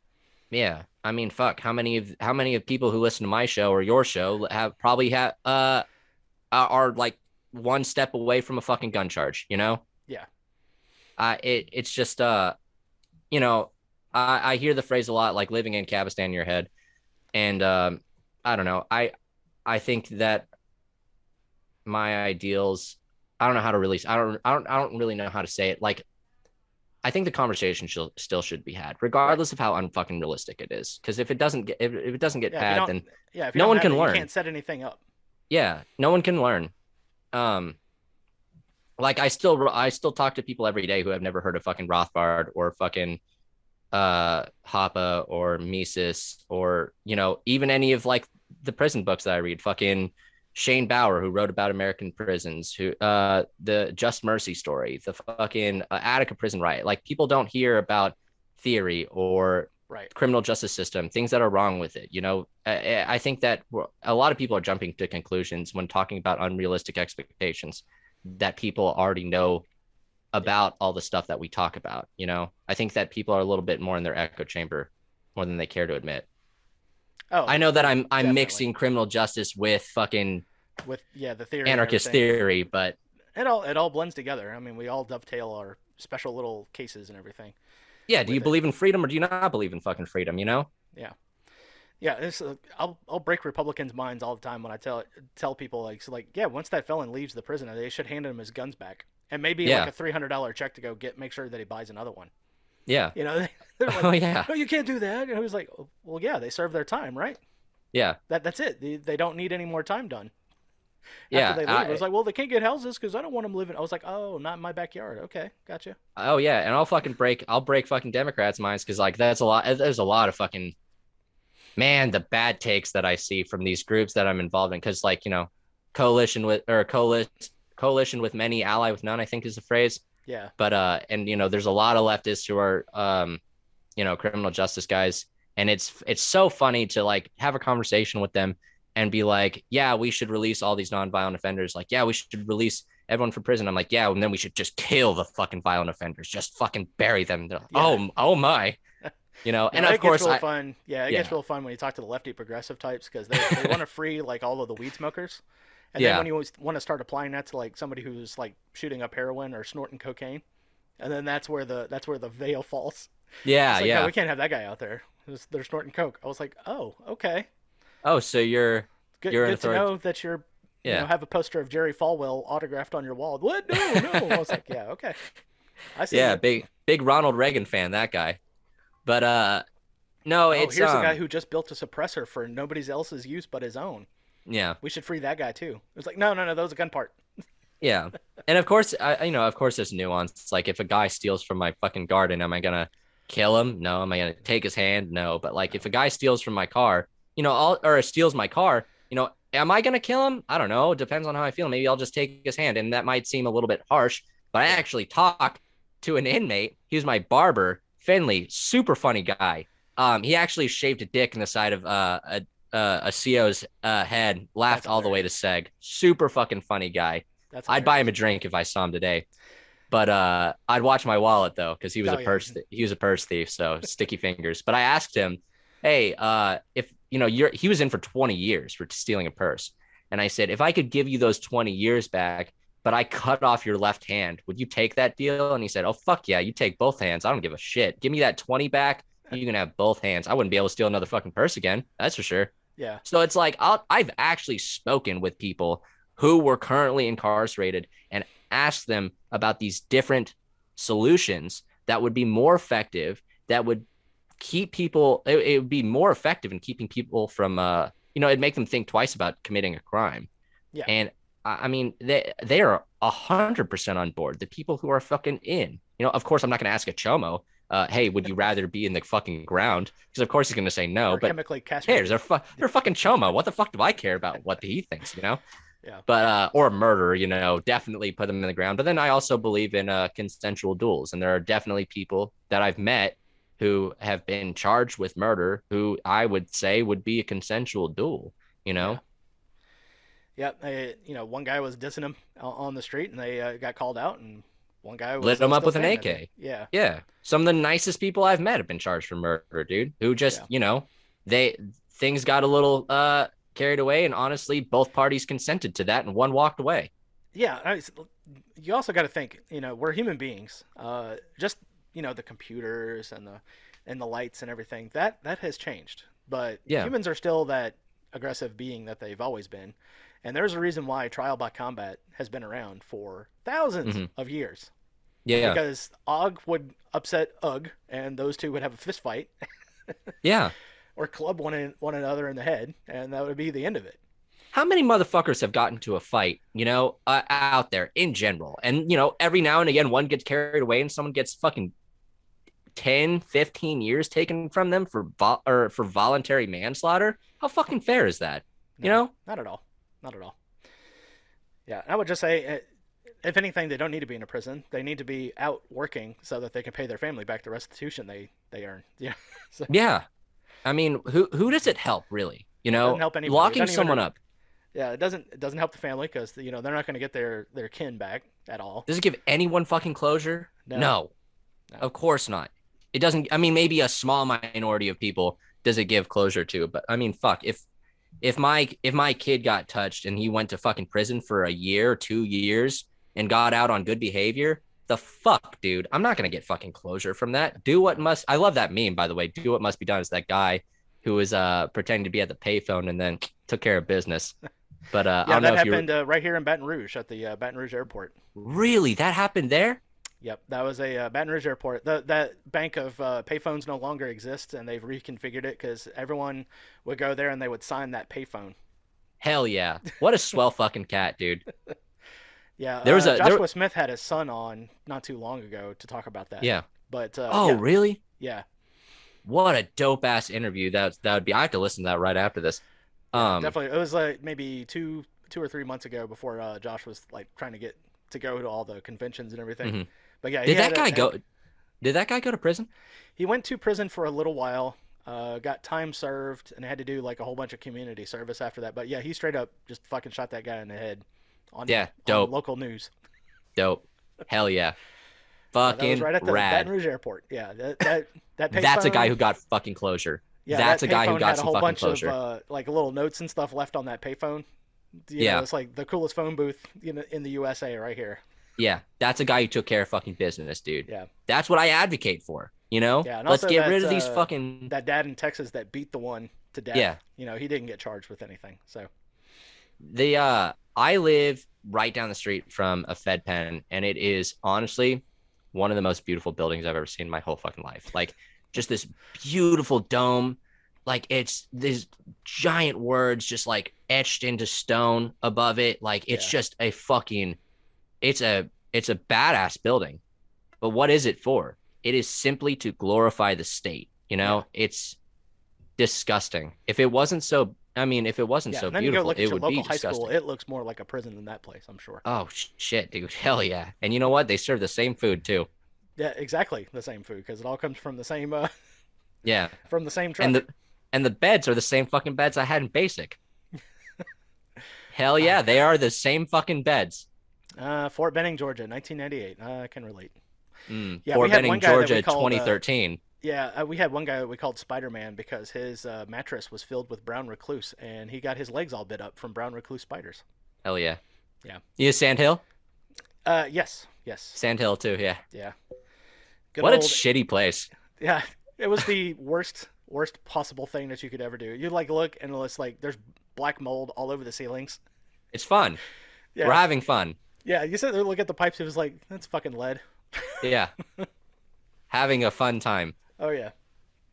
Yeah, I mean, fuck. How many of how many of people who listen to my show or your show have probably have uh are, are like one step away from a fucking gun charge? You know? Yeah. Uh, it it's just uh, you know, I I hear the phrase a lot, like living in Cabistan in your head, and um, I don't know. I I think that my ideals. I don't know how to release. I don't. I don't. I don't really know how to say it. Like I think the conversation should, still should be had, regardless of how unfucking realistic it is. Because if it doesn't get if, if it doesn't get Yeah, had, then Yeah, if No one can learn. You can't set anything up. Yeah, no one can learn. Um, like I still I still talk to people every day who have never heard of fucking Rothbard or fucking uh Hoppe or Mises or you know even any of like the prison books that I read. Fucking Shane Bauer who wrote about American prisons, who uh the Just Mercy story, the fucking uh, Attica prison riot. Like people don't hear about theory or Right. criminal justice system, things that are wrong with it. You know, I, I think that a lot of people are jumping to conclusions when talking about unrealistic expectations that people already know about all the stuff that we talk about. You know, I think that people are a little bit more in their echo chamber more than they care to admit. Oh, I know that I'm I'm Definitely. mixing criminal justice with fucking with yeah the theory anarchist theory, but It all it all blends together. I mean, we all dovetail our special little cases and everything. Yeah, do you it. believe in freedom or do you not believe in fucking freedom? You know? Yeah, it's, uh, I'll I'll break Republicans' minds all the time when I tell tell people like so like yeah, once that felon leaves the prison, they should hand him his guns back and maybe Yeah. like a three hundred dollar check to go get make sure that he buys another one. Yeah. You know, they're like, Oh yeah. no, you can't do that. And I was like, "Oh, well, yeah, they serve their time, right? Yeah. That that's it. They, they don't need any more time done. Yeah. After they leave, I- it was like, well, they can't get houses because I don't want them living. I was like, oh, not in my backyard. Okay, gotcha. Oh yeah, and I'll fucking break. I'll break fucking Democrats' minds because like that's a lot. There's a lot of fucking man. The bad takes that I see from these groups that I'm involved in because like you know, coalition with or coalition coalition with many, ally with none. I think is the phrase. Yeah, But uh, and you know, there's a lot of leftists who are um, you know, criminal justice guys, and it's it's so funny to like have a conversation with them and be like, yeah, we should release all these nonviolent offenders. Like, yeah, we should release everyone from prison. I'm like, yeah, and then we should just kill the fucking violent offenders, just fucking bury them. Like, Yeah. Oh, oh my, you know. and of course, real I, fun. Yeah, it gets real fun when you talk to the lefty progressive types because they, they want to free like all of the weed smokers, and Yeah. then when you want to start applying that to like somebody who's like shooting up heroin or snorting cocaine, and then that's where the that's where the veil falls. yeah, like, yeah. no, we can't have that guy out there. They're snorting coke. I was like, oh, okay. Oh, so you're Good, You're good to know that you're, you yeah. know, have a poster of Jerry Falwell autographed on your wall. What? No, no. I was like, yeah, okay. I see. yeah, you. big big Ronald Reagan fan, that guy. But uh, no, Oh, it's here's um, a guy who just built a suppressor for nobody else's use but his own. yeah. We should free that guy too. It was like, no, no, no, that was a gun part. Yeah, and of course, I you know, of course, there's nuance. It's like if a guy steals from my fucking garden, am I gonna kill him? No. Am I gonna take his hand? No. But like, if a guy steals from my car, you know, I'll or steals my car, you know, am I gonna kill him? I don't know. It depends on how I feel. Maybe I'll just take his hand, and that might seem a little bit harsh. But I actually talked to an inmate. He was my barber, Finley, super funny guy. Um, he actually shaved a dick in the side of uh, a uh, a CO's uh, head, laughed That's all the way to Seg. Super fucking funny guy. That's I'd buy him a drink if I saw him today. But uh, I'd watch my wallet though, because he was Oh, a yeah. purse he was a purse thief, so sticky fingers. But I asked him, hey, uh, if you know you're he was in for 20 years for stealing a purse. And I said, if I could give you those 20 years back, but I cut off your left hand, would you take that deal? And he said, Oh fuck yeah, you take both hands. I don't give a shit. Give me that 20 back. You can have both hands. I wouldn't be able to steal another fucking purse again. That's for sure. Yeah. So it's like I'll, I've actually spoken with people who were currently incarcerated and asked them about these different solutions that would be more effective, that would keep people, it, it would be more effective in keeping people from, uh, you know, it'd make them think twice about committing a crime. Yeah. And I mean, they they are a hundred percent on board. The people who are fucking in, you know, of course, I'm not going to ask a chomo, uh, hey, would you rather be in the fucking ground? Because of course he's going to say no. or but chemically cares? castrated. They're fu- they're fucking chomo. What the fuck do I care about what he thinks? You know. Yeah. But uh, or murder, you know, definitely put them in the ground. But then I also believe in uh consensual duels, and there are definitely people that I've met who have been charged with murder who I would say would be a consensual duel. You know. Yeah, they, you know, one guy was dissing him on the street, and they uh, got called out, and one guy was Lit him up with an AK. Yeah, Yeah. Some of the nicest people I've met have been charged for murder, dude. Who just, Yeah. you know, they things got a little uh carried away and honestly both parties consented to that and one walked away. yeah. I you also got to think, you know, we're human beings. Uh, just you know, the computers and the and the lights and everything that that has changed, but Yeah. humans are still that aggressive being that they've always been, and there's a reason why trial by combat has been around for 1000s Mhm. of years. Yeah. Because Og would upset Ugg, and those two would have a fist fight. Yeah. or club one in, one another in the head, and that would be the end of it. How many motherfuckers have gotten to a fight, you know, uh, out there in general? And, you know, every now and again, one gets carried away and someone gets fucking 10, 15 years taken from them for vol- or for voluntary manslaughter. How fucking fair is that? You No, know? not at all, not at all. Yeah, I would just say, uh, if anything, they don't need to be in a prison. They need to be out working so that they can pay their family back the restitution they they earn. Yeah. so, Yeah. I mean, who who does it help really? You know, Doesn't help locking even someone up. yeah. It doesn't it doesn't help the family because you know they're not going to get their their kin back at all. Does it give anyone fucking closure? No. No. No. Of course not. It doesn't I mean maybe a small minority of people does it give closure to, but I mean fuck if if my if my kid got touched and he went to fucking prison for a year, 2 years and got out on good behavior, the fuck, dude. I'm not going to get fucking closure from that. Do what must I love that meme by the way. Do what must be done is that guy who was uh pretending to be at the payphone and then took care of business. But uh I Yeah, that happened uh, right here in Baton Rouge at the uh, Baton Rouge airport. really that happened there? Yep, that was a uh, Baton Rouge airport. The, that bank of uh, payphones no longer exists, and they've reconfigured it because everyone would go there and they would sign that payphone. Hell yeah. What a swell fucking cat, dude. Yeah, There was uh, a- there- Joshua Smith had his son on not too long ago to talk about that. Yeah. but uh, Oh, yeah, really? yeah, What a dope ass interview that that would be. I have to listen to that right after this. Um, definitely. It was like maybe two two or three months ago before uh, Josh was like trying to get to go to all the conventions and everything. Mhm. But yeah, did that guy had- go? Did that guy go to prison? He went to prison for a little while, uh, got time served, and had to do like a whole bunch of community service after that. But yeah, he straight up just fucking shot that guy in the head on Yeah, on dope. local news. Dope. Hell yeah. Yeah, Fucking was right at the rad. Baton Rouge airport. Yeah, that that that That's a guy who got fucking closure. yeah, that's that a guy who got a some whole fucking bunch closure. of uh, like little notes and stuff left on that payphone. You Yeah. know, it's like the coolest phone booth know, in the USA right here. Yeah, that's a guy who took care of fucking business, dude. Yeah. That's what I advocate for. You know, Yeah, and let's get rid of these uh, fucking. That dad in Texas that beat the one to death. Yeah. you know, he didn't get charged with anything. So the uh I live right down the street from a Fed pen, and it is honestly one of the most beautiful buildings I've ever seen in my whole fucking life. Like just this beautiful dome. Like it's these giant words just like etched into stone above it. Like it's Yeah. just a fucking it's a it's a badass building. But what is it for? It is simply to glorify the state. You know, it's disgusting. If it wasn't so I mean, if it wasn't yeah, so and then you go beautiful, it would be disgusting. school. It looks more like a prison than that place. I'm sure. Oh shit, dude! Hell yeah! And you know what? They serve the same food too. Yeah, exactly the same food because it all comes from the same uh, Yeah, from the same truck. and the and the beds are the same fucking beds I had in basic. Hell yeah, they are the same fucking beds. Uh, Fort Benning, Georgia, 1998. Uh, I can relate. Mm. Yeah, Fort we had Benning, one guy that we Georgia, called, uh, 2013. Yeah, uh, we had one guy that we called Spider Man because his uh, mattress was filled with brown recluse, and he got his legs all bit up from brown recluse spiders. Hell yeah. Yeah. You a Sandhill? Uh, yes, yes, Sandhill too. Yeah. yeah. Good what old, a shitty place. yeah. It was the worst, worst possible thing that you could ever do. You like look and it's like there's black mold all over the ceilings. It's fun. Yeah, We're having fun. Yeah. You sit there, look at the pipes. It was like that's fucking lead. Yeah. having a fun time. Oh yeah.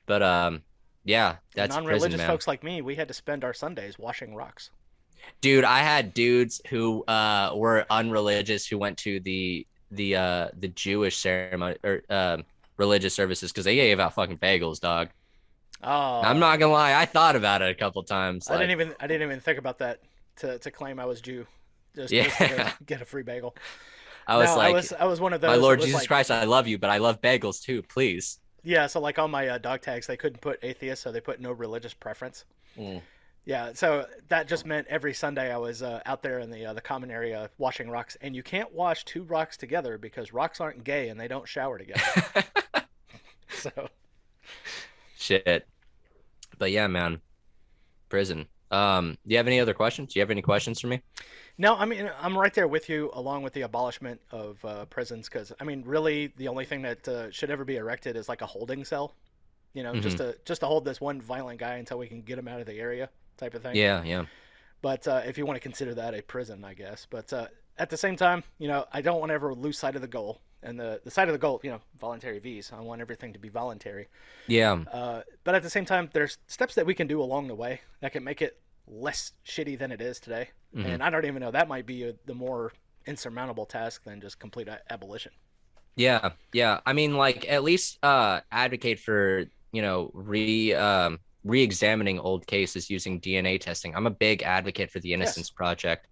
But um, yeah, that's non-religious man. folks like me, we had to spend our Sundays washing rocks. dude i had dudes who uh were unreligious who went to the the uh the jewish ceremony or um religious services because they gave out fucking bagels dog Oh, i'm not gonna lie i thought about it a couple times I like, didn't even I didn't even think about that to, to claim I was Jew, just, Yeah. just get a free bagel. i was No, like I was I was one of those. my lord jesus like- christ i love you but i love bagels too please Yeah, so like on my uh, dog tags, they couldn't put atheist, so they put no religious preference. Mm. Yeah, so that just meant every Sunday I was uh, out there in the uh, the common area washing rocks, and you can't wash two rocks together because rocks aren't gay and they don't shower together. so shit but yeah man prison um do you have any other questions do you have any questions for me No, I mean I'm right there with you, along with the abolishment of uh, prisons, because I mean, really, the only thing that uh, should ever be erected is like a holding cell, you know, just Mm-hmm. to just to hold this one violent guy until we can get him out of the area, type of thing. yeah yeah But uh, if you want to consider that a prison, I guess. But uh, at the same time, you know, I don't want to ever lose sight of the goal, and the the side of the goal, you know, voluntary V's. I want everything to be voluntary. yeah Uh, but at the same time, there's steps that we can do along the way that can make it less shitty than it is today. Mhm. And I don't even know that might be a, the more insurmountable task than just complete abolition. Yeah, yeah. I mean, like at least uh advocate for you know re um re-examining old cases using DNA testing. I'm a big advocate for the Innocence Project.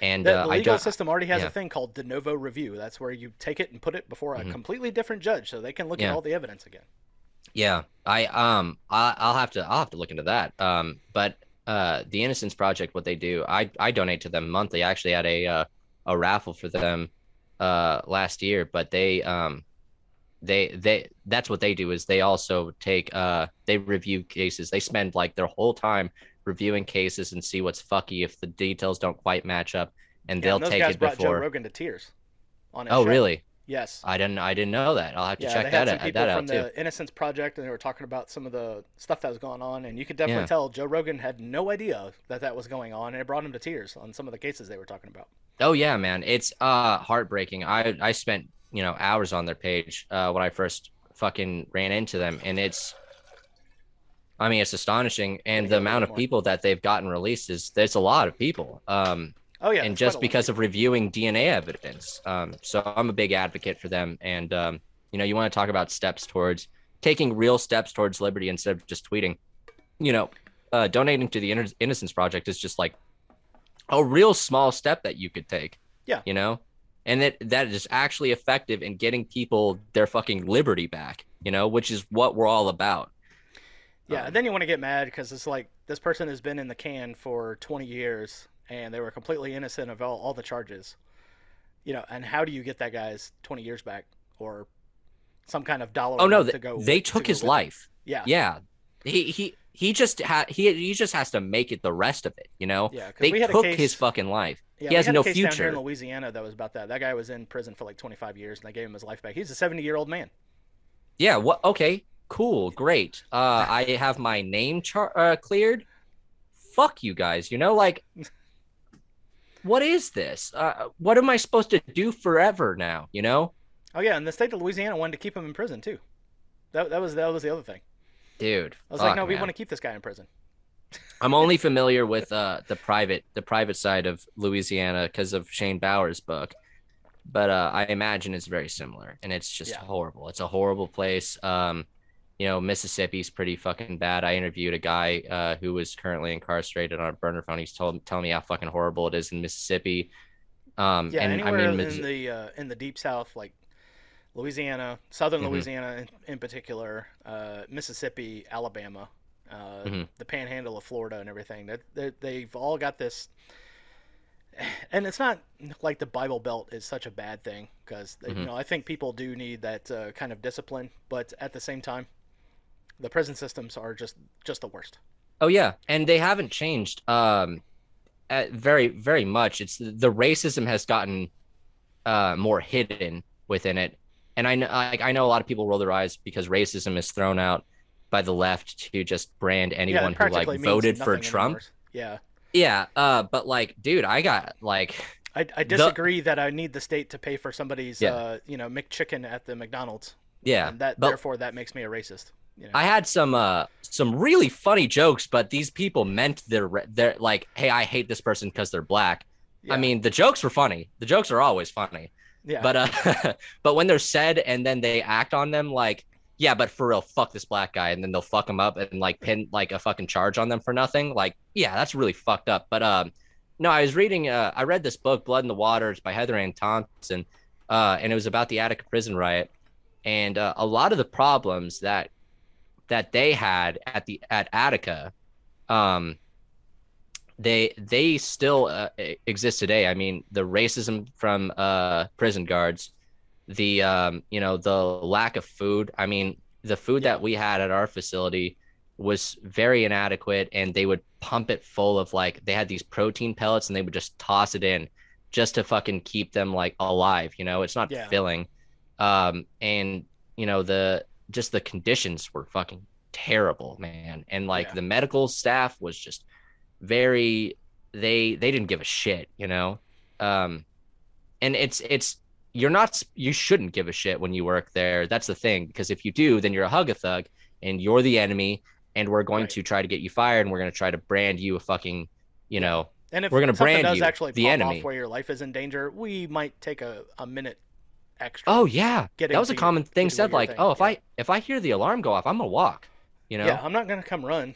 And The, uh, the I legal don't. system already has yeah. a thing called de novo review. That's where you take it and put it before a Mhm. completely different judge, so they can look Yeah. at all the evidence again. Yeah, I um I, I'll have to I'll have to look into that. Um, but uh, the Innocence Project, what they do, I I donate to them monthly. I actually had a uh, a raffle for them uh last year, but they um they they that's what they do is they also take uh they review cases. They spend like their whole time reviewing cases and see what's fucky if the details don't quite match up, and Yeah, they'll and take it brought Joe before. Rogan to tears. On Oh, show. really? Yes. I didn't I didn't know that. I'll have to yeah, check they that had some out, people that from out too. the Innocence Project, and they were talking about some of the stuff that was going on, and you could definitely Yeah. tell Joe Rogan had no idea that that was going on, and it brought him to tears on some of the cases they were talking about. Oh yeah, man. It's uh heartbreaking. I I spent, you know, hours on their page uh when I first fucking ran into them and it's I mean, it's astonishing and the amount of people that they've gotten released is there's a lot of people. Um Oh yeah, and just because of reviewing DNA evidence. Um so I'm a big advocate for them and um you know, you want to talk about steps towards taking real steps towards liberty instead of just tweeting. You know, uh donating to the Inno- Innocence Project is just like a real small step that you could take. Yeah. You know? And that that is actually effective in getting people their fucking liberty back, you know, which is what we're all about. Yeah, Um, and then you want to get mad because it's like this person has been in the can for 20 years and they were completely innocent of all, all the charges. You know, and how do you get that guy's 20 years back or some kind of dollar? Oh no, they, to go they to took go his it? life. Yeah, Yeah. He he he just had he he just has to make it the rest of it, you know? yeah. They we had took case, his fucking life. yeah, he we has had no case down here in. Louisiana that was about that. That guy was in prison for like 25 years, and they gave him his life back. He's a 70 year old man. Yeah, what okay, cool, great. Uh I have my name char- uh cleared. Fuck you guys, you know like what is this? Uh what am I supposed to do forever now, you know? Oh yeah, and the state of Louisiana wanted to keep him in prison too. That, that was that was the other thing. Dude. I was like, fuck, no, we want to keep this guy in prison. I'm only familiar with uh the private the private side of Louisiana because of Shane Bauer's book, but uh, I imagine it's very similar, and it's just Yeah. horrible. It's a horrible place. Um, you know, Mississippi's pretty fucking bad. I interviewed a guy uh, who was currently incarcerated on a burner phone. He's told telling me how fucking horrible it is in Mississippi. Um, Yeah, and I anywhere mean, in the uh, in the deep south, like Louisiana, southern Mhm. Louisiana in, in particular, uh, Mississippi, Alabama, uh, Mhm. the Panhandle of Florida, and everything. That they, they've all got this, and it's not like the Bible Belt is such a bad thing because you Mhm. know I think people do need that uh, kind of discipline, but at the same time, the prison systems are just just the worst. Oh yeah, and they haven't changed um very very much. It's the racism has gotten uh more hidden within it. And I know like I know a lot of people roll their eyes because racism is thrown out by the left to just brand yeah, anyone who like voted for Trump. anymore. Yeah. Yeah, uh but like dude, I got like I, I disagree that I need the state to pay for somebody's, Yeah. uh, you know, McChicken at the McDonald's. yeah, and that but therefore that makes me a racist. You know? I had some uh some really funny jokes, but these people meant their their like, hey, I hate this person because they're black. Yeah. I mean, the jokes were funny. The jokes are always funny. yeah, But uh, but when they're said and then they act on them, like, yeah, but for real, fuck this black guy, and then they'll fuck him up and like pin like a fucking charge on them for nothing. Like, yeah, that's really fucked up. But um, no, I was reading. Uh, I read this book, Blood in the Waters, by Heather Ann Thompson, uh, and it was about the Attica prison riot, and uh, a lot of the problems that that they had at the at Attica, um, they they still uh, exist today. I mean, the racism from uh, prison guards, the um, you know the lack of food. I mean, the food that we had at our facility was very inadequate, and they would pump it full of like they had these protein pellets, and they would just toss it in just to fucking keep them like alive. You know, it's not Yeah. filling. Um, and you know the just the conditions were fucking terrible, man. And like Yeah. the medical staff was just very they they didn't give a shit, you know. Um and it's it's you're not you shouldn't give a shit when you work there. That's the thing because if you do, then you're a hug a thug and you're the enemy and we're going Right. to try to get you fired and we're going to try to brand you a fucking, you know, and if we're gonna brand does you, actually the enemy. off where your life is in danger, we might take a, a minute extra. oh yeah. Getting That was a common thing said like, thing, "Oh, if yeah. I if I hear the alarm go off, I'm to walk." You know? yeah, I'm not gonna come run.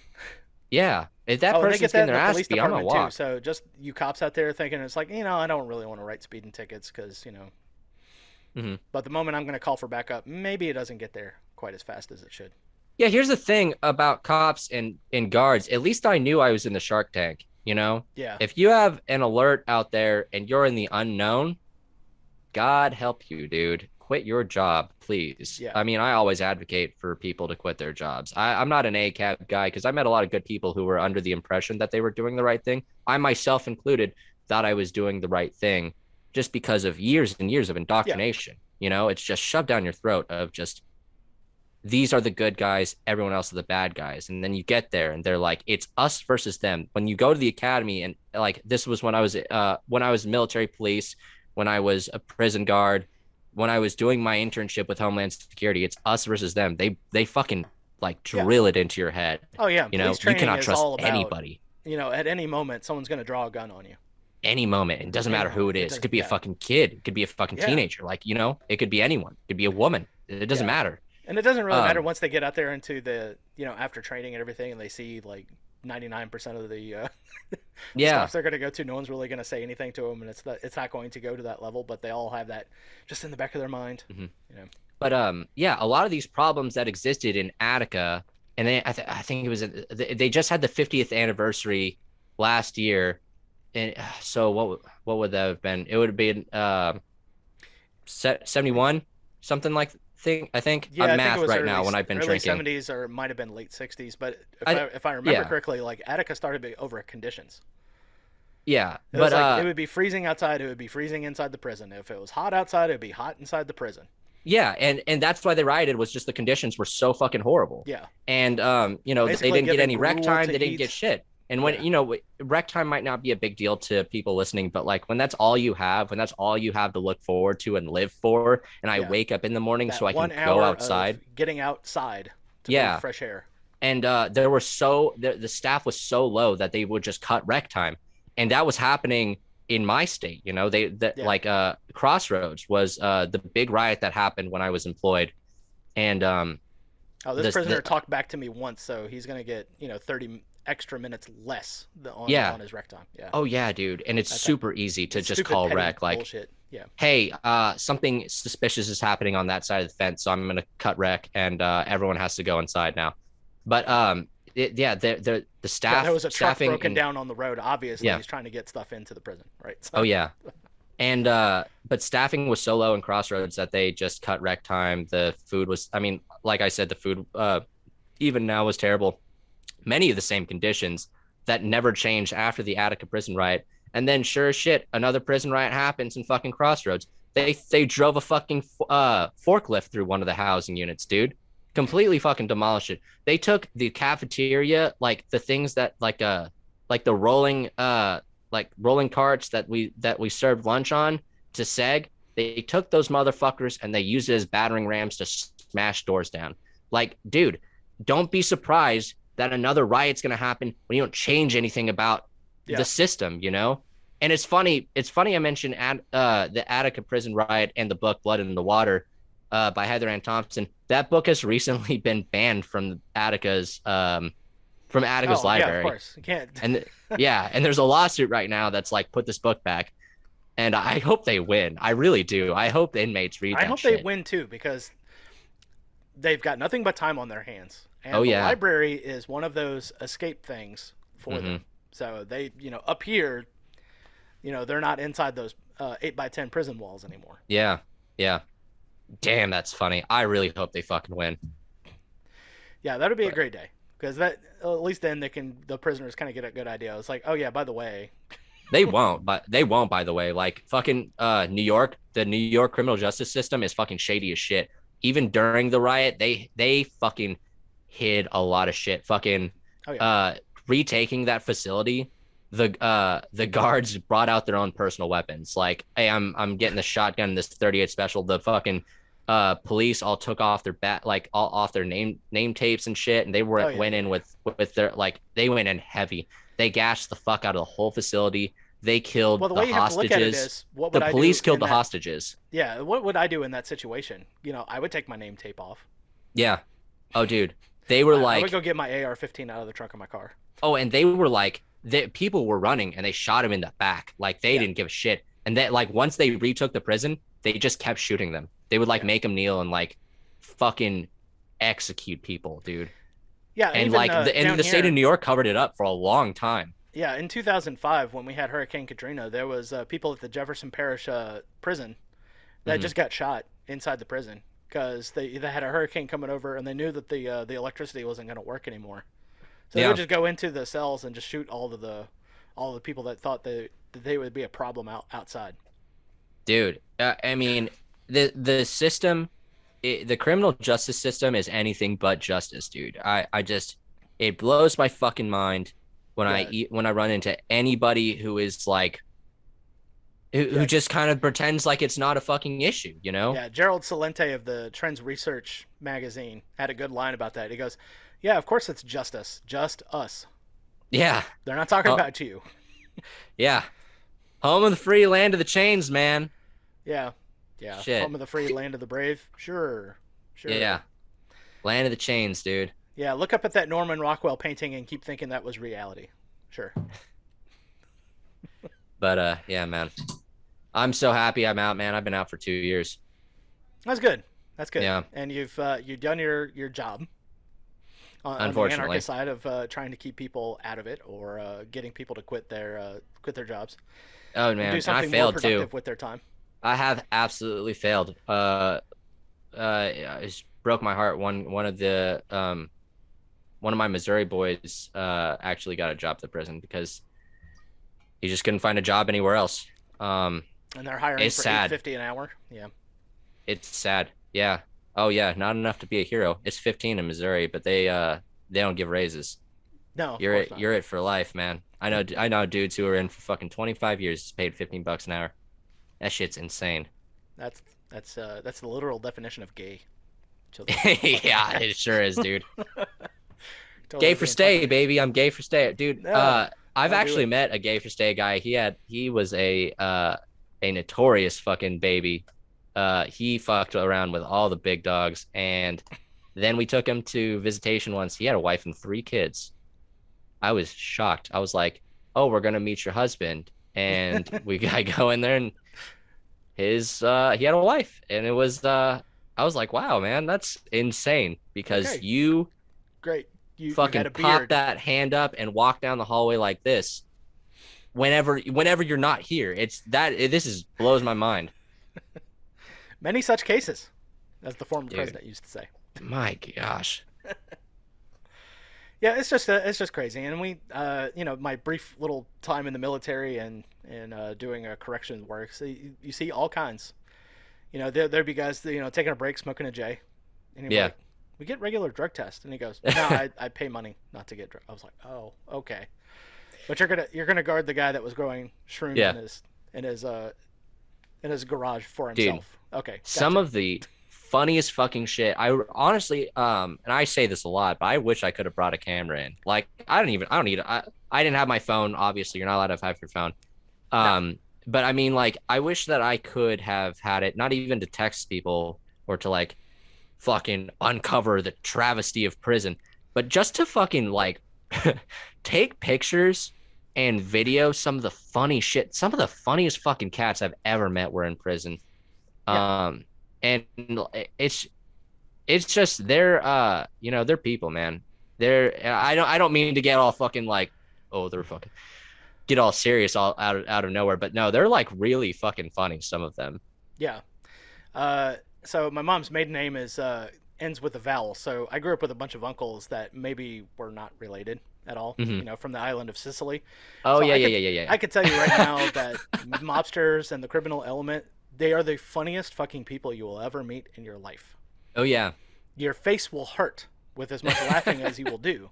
Yeah, If that oh, person's get that getting in their the ass beat, I'm gonna department too. walk. So just you cops out there thinking it's like, you know, I don't really want to write speeding tickets because you know. Mhm. But the moment I'm to call for backup, maybe it doesn't get there quite as fast as it should. Yeah, here's the thing about cops and, and guards. At least I knew I was in the Shark Tank. You know, Yeah. if you have an alert out there and you're in the unknown, God help you, dude. Quit your job, please. Yeah. I mean, I always advocate for people to quit their jobs. I, I'm not an ACAB guy because I met a lot of good people who were under the impression that they were doing the right thing. I myself included thought I was doing the right thing just because of years and years of indoctrination. You know, it's just shoved down your throat of just these are the good guys, everyone else are the bad guys. And then you get there and they're like, it's us versus them. When you go to the academy and like this was when I was uh when I was military police, when I was a prison guard, when I was doing my internship with Homeland Security, it's us versus them. They they fucking like Yeah. drill it into your head. Oh yeah. You know, you cannot trust about, anybody. You know, at any moment, someone's going to draw a gun on you. Any moment. It doesn't Any matter who. It is. It doesn't- could be yeah. a fucking kid. It could be a fucking Yeah. teenager. Like, you know, it could be anyone. It could be a woman. It doesn't Yeah. matter. And it doesn't really matter Um, once they get out there into the, you know, after training and everything, and they see like 99% of the uh, Yeah. they're going to go to. No one's really going to say anything to them, and it's not, it's not going to go to that level. But they all have that just in the back of their mind. But um, yeah, a lot of these problems that existed in Attica, and they, I, th- I think it was they just had the 50th anniversary last year, and uh, so what would- what would that have been? It would have been um, 71, something like thing. I think Yeah, I'm think math was right early, now when I've been early drinking. 70s or it might have been late 60s. But if I- I, if I remember yeah. correctly, like Attica started over conditions. Yeah, It but like uh, it would be freezing outside. It would be freezing inside the prison. If it was hot outside, it would be hot inside the prison. yeah, and and that's why they rioted was just the conditions were so fucking horrible. Yeah, and um, you know, Basically they didn't get any rec time. They didn't get shit. And when Yeah. you know, rec time might not be a big deal to people listening, but like when that's all you have, when that's all you have to look forward to and live for, and I Yeah. wake up in the morning that so I can go outside. getting outside to Yeah. fresh air. And uh, there were so the, the staff was so low that they would just cut rec time, and that was happening in my state. You know, they that Yeah. like uh, Crossroads was uh, the big riot that happened when I was employed, and um, Oh, this This- prisoner the- talked back to me once, so he's gonna get you know 30 extra minutes less the, on, Yeah. on his rec time. Yeah, oh yeah, dude, and it's That's- super easy to just call rec like. bullshit. Yeah, hey, uh, something suspicious is happening on that side of the fence, so I'm gonna cut rec, and uh, everyone has to go inside now. But um, it, yeah, the the the yeah staff there was a truck staffing broken and- down on the road. Obviously, Yeah. he's trying to get stuff into the prison, right? So, Oh yeah, and uh, but staffing was so low in Crossroads that they just cut rec time. The food was, I mean, like I said, the food uh, even now was terrible. Many of the same conditions that never changed after the Attica prison riot. And then, sure as shit, another prison riot happens in fucking Crossroads. They they drove a fucking uh, forklift through one of the housing units, dude. Completely fucking demolished it. They took the cafeteria, like the things that like uh like the rolling uh like rolling carts that we that we served lunch on to Seg. They took those motherfuckers and they used it as battering rams to smash doors down. Like, dude, don't be surprised that another riot's gonna happen when you don't change anything about Yeah. the system, you know? And it's funny, it's funny I mentioned Ad, uh, the Attica prison riot and the book Blood in the Water uh, by Heather Ann Thompson. That book has recently been banned from Attica's um, from Attica's oh, yeah, library. of course. You can't. And th- yeah, and there's a lawsuit right now that's like put this book back. And I hope they win. I really do. I hope the inmates read I hope shit. they win too because they've got nothing but time on their hands. And Oh, the yeah. library is one of those escape things for Mm-hmm. them. So they, you know, up here, you know, they're not inside those uh, eight by ten prison walls anymore. Yeah. Yeah. Damn, that's funny. I really hope they fucking win. Yeah, that'd be a great day because that at least then they can the prisoners kind of get a good idea. It's like, oh yeah, by the way, They won't, but they won't, by the way. Like fucking uh New York, the New York criminal justice system is fucking shady as shit. Even during the riot, they they fucking hid a lot of shit. Fucking Oh, yeah. uh retaking that facility, the uh the guards brought out their own personal weapons. Like, hey, I'm I'm getting the shotgun, this 38 special. The fucking uh police all took off their bat like all off their name name tapes and shit, and they were Oh, yeah. went in with with their like they went in heavy. They gashed the fuck out of the whole facility. They killed well, the the, way you have to look at it hostages. is, The I police killed the that- hostages. Yeah, what would I do in that situation? You know, I would take my name tape off. Yeah. Oh, dude. They were I- like, would go get my AR-15 out of the trunk of my car. oh, and they were like, the people were running and they shot him in the back. Like they Yeah. didn't give a shit. And then like once they retook the prison, they just kept shooting them. They would like Yeah. make them kneel and like fucking execute people, dude. Yeah, And even, like uh, the, and the state here- of New York covered it up for a long time. Yeah, in 2005, when we had Hurricane Katrina, there was uh, people at the Jefferson Parish uh, prison that Mhm. just got shot inside the prison because they they had a hurricane coming over and they knew that the uh, the electricity wasn't going to work anymore. So they would just go into the cells and just shoot all of the all the people that thought that, that they would be a problem out outside. dude uh, i mean the the system it, the criminal justice system is anything but justice dude i i just it blows my fucking mind when i Yeah. eat when i run into anybody who is like who, Yeah. who just kind of pretends like it's not a fucking issue you know Yeah, Gerald Celente of the Trends Research magazine had a good line about that. He goes, "Yeah, of course it's just us, just us. yeah They're not talking Oh. about you." yeah home of the free land of the chains man Yeah, yeah. Shit. Home of the free, land of the brave. Sure, sure. yeah land of the chains dude Yeah, look up at that Norman Rockwell painting and keep thinking that was reality. Sure. but uh yeah man i'm so happy i'm out man i've been out for two years That's good. That's good. Yeah. And you've uh, you've done your your job. On, on the Unfortunately. anarchist side of uh, trying to keep people out of it or uh, getting people to quit their uh, quit their jobs, oh man do and i something more failed too productive with their time. I have absolutely failed. Uh, uh, it just broke my heart. One one of the um, one of my Missouri boys uh actually got a job at the prison because he just couldn't find a job anywhere else. Um, And they're hiring It's for sad. eight fifty an hour. Yeah. it's sad. Yeah. Oh yeah, not enough to be a hero. It's 15 in Missouri, but they uh they don't give raises. No. You're it. not. You're it for life, man. I know. I know dudes who are in for fucking 25 years paid 15 bucks an hour. That shit's insane. That's that's uh, that's the literal definition of gay. Yeah, it sure is, dude. Totally gay for stay, baby. I'm gay for stay, dude. No, uh, I've actually met a gay for stay guy. He had he was a uh, a notorious fucking baby. Uh, he fucked around with all the big dogs, and then we took him to visitation once. He had a wife and three kids. I was shocked. I was like, "Oh, we're gonna meet your husband," and we I go in there and his uh, he had a wife, and it was uh, I was like, "Wow, man, that's insane." Because Okay. you Great. You, you fucking a pop that hand up and walk down the hallway like this whenever whenever you're not here it's that it, this is blows my mind Many such cases, as the former Dude. president used to say. my gosh Yeah, it's just uh, it's just crazy, and we, uh, you know, my brief little time in the military and and uh, doing uh, corrections work, so you, you see all kinds. You know, there there'd be guys, that, you know, taking a break, smoking a J, and Yeah. like, "We get regular drug tests," and he goes, "No, I, I pay money not to get drug." I was like, "Oh, okay," but you're gonna you're gonna guard the guy that was growing shrooms Yeah. in his in his uh in his garage for Dude, himself. okay, some of the funniest fucking shit. I honestly um and i say this a lot but i wish i could have brought a camera in. Like i don't even i don't need i, I didn't have my phone obviously. You're not allowed to have your phone. Um but i mean like i wish that i could have had it not even to text people or to like fucking uncover the travesty of prison but just to fucking like take pictures and video some of the funny shit some of the funniest fucking cats i've ever met were in prison. Um and it's it's just they're uh you know they're people man. They're i don't i don't mean to get all fucking like oh they're fucking get all serious all out of out of nowhere but no they're like really fucking funny some of them. Yeah. Uh, so my mom's maiden name is uh, ends with a vowel. So I grew up with a bunch of uncles that maybe were not related at all. Mhm. You know, from the island of Sicily. oh So yeah I yeah could- yeah yeah yeah I could tell you right now that mobsters and the criminal element, they are the funniest fucking people you will ever meet in your life. oh yeah Your face will hurt with as much laughing as you will do,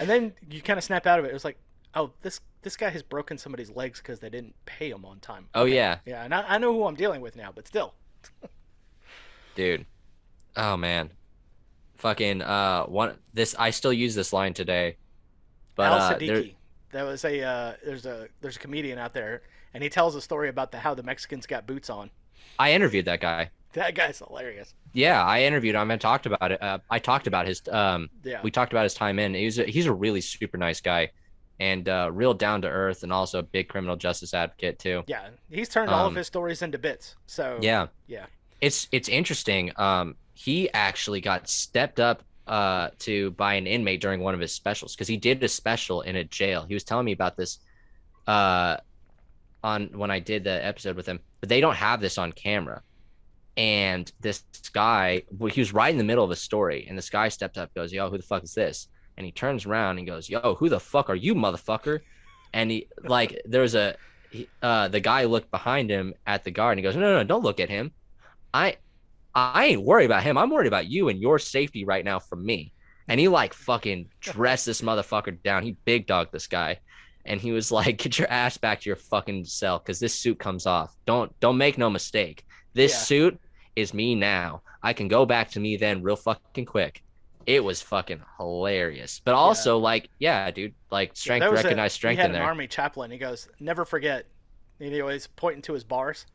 and then you kind of snap out of it. It was like, oh, this this guy has broken somebody's legs because they didn't pay him on time. oh yeah Yeah, and I, I know who I'm dealing with now, but still. dude oh man fucking uh one this i still use this line today but Al uh there, Siddiq. There was a uh, there's a there's a comedian out there, and he tells a story about the how the Mexicans got boots on. i interviewed that guy that guy's hilarious. Yeah, I interviewed him and talked about it. Uh, I talked about his. Um, Yeah. we talked about his time in. He's a, he's a really super nice guy, and uh, real down to earth, and also a big criminal justice advocate too. Yeah. He's turned all of Um, his stories into bits. So Yeah, Yeah. it's it's interesting. Um, he actually got stepped up uh to by an inmate during one of his specials because he did a special in a jail. He was telling me about this uh on when I did the episode with him, but they don't have this on camera. And this guy, he was right in the middle of a story, and this guy stepped up, goes, "Yo, who the fuck is this?" And he turns around and goes, "Yo, who the fuck are you, motherfucker?" And he like there was a he, uh the guy looked behind him at the guard and he goes, "No, no, no, don't look at him. I I ain't worried about him. I'm worried about you and your safety right now from me." And he like fucking dressed this motherfucker down. He big dogged this guy. And he was like, "Get your ass back to your fucking cell cuz this suit comes off. Don't don't make no mistake. This Yeah. suit is me now. I can go back to me then real fucking quick." It was fucking hilarious. But also like, yeah, dude, like strength That was a- recognized strength he had in an there. army chaplain. He goes, "Never forget." And he always pointing to his bars,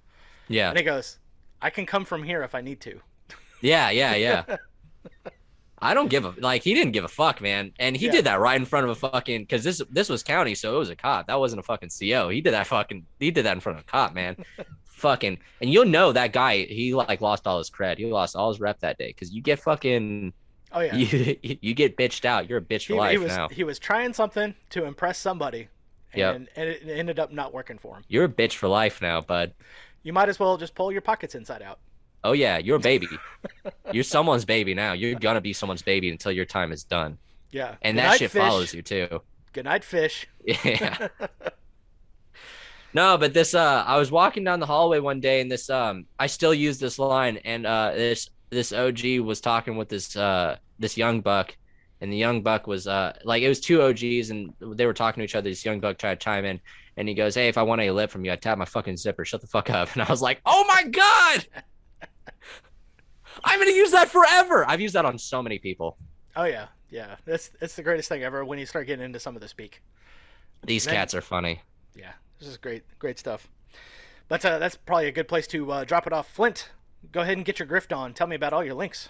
Yeah. and he goes, "I can come from here if I need to." Yeah, yeah, yeah. I don't give a like. He didn't give a fuck, man, and he Yeah. did that right in front of a fucking because this this was county, so it was a cop. That wasn't a fucking CO. He did that fucking. He did that in front of a cop, man. fucking, and you'll know that guy. He like lost all his cred. He lost all his rep that day because you get fucking Oh yeah. you you get bitched out. You're a bitch for he, life he was now. he was trying something to impress somebody, and, Yep. and it ended up not working for him. You're a bitch for life now, bud. You might as well just pull your pockets inside out. Oh yeah, you're a baby. you're someone's baby now. You're gonna be someone's baby until your time is done, Yeah. and Good that night, shit fish. follows you too. Good night, fish. Yeah. no, but this uh I was walking down the hallway one day and this um I still use this line and uh this this OG was talking with this uh this young buck and the young buck was uh like it was two OGs and they were talking to each other. This young buck tried to chime in and he goes, Hey, if I want a lip from you, I tap my fucking zipper. Shut the fuck up. And I was like, Oh my god. I'm gonna use that forever. I've used that on so many people. Oh yeah, yeah. That's that's the greatest thing ever when you start getting into some of the speak. These Man. cats are funny. Yeah, this is great, great stuff. But uh, that's probably a good place to uh, drop it off. Flint, go ahead and get your grift on. Tell me about all your links.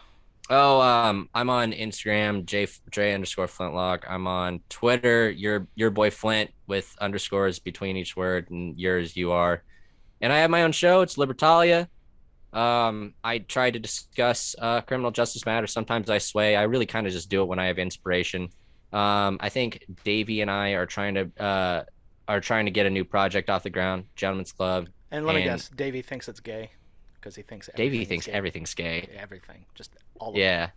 Oh, um, I'm on Instagram, J J underscore Flintlock. I'm on Twitter, your your boy Flint with underscores between each word, and yours you are. And I have my own show. It's Libertalia. Um, I try to discuss uh, criminal justice matters. Sometimes I sway. I really kind of just do it when I have inspiration. Um, I think Davey and I are trying to uh, are trying to get a new project off the ground. Gentlemen's Club. And let me And- guess, Davey thinks it's gay because he thinks Davey thinks gay. everything's gay. everything, just all Yeah,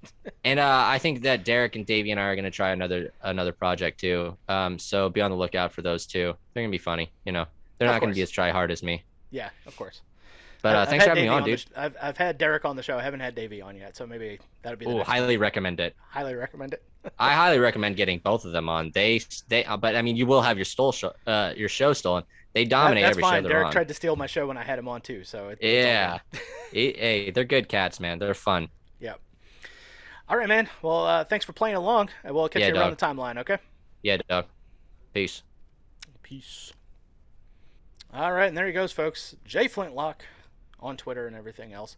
and uh, I think that Derek and Davey and I are going to try another another project too. Um, so be on the lookout for those two. They're going to be funny. You know, they're Of not going to be as try hard as me. Yeah, of course. But uh, thanks for having me Davey on, dude. sh- I've, I've had Derek on the show. I haven't had Davey on yet, so maybe that'll be next highly recommend it. highly recommend it. I highly recommend getting both of them on. They they, uh, but I mean, you will have your stole show, uh, your show stolen. They dominate that's every fine. show they're Derek on. tried to steal my show when I had him on too, so it, Yeah, hey, hey, they're good cats, man. They're fun. All right, man. Well, uh, thanks for playing along, and we'll catch Yeah, you around the timeline. Okay. Yeah, Doug. Peace. Peace. All right, and there he goes, folks. Jay Flintlock on Twitter and everything else.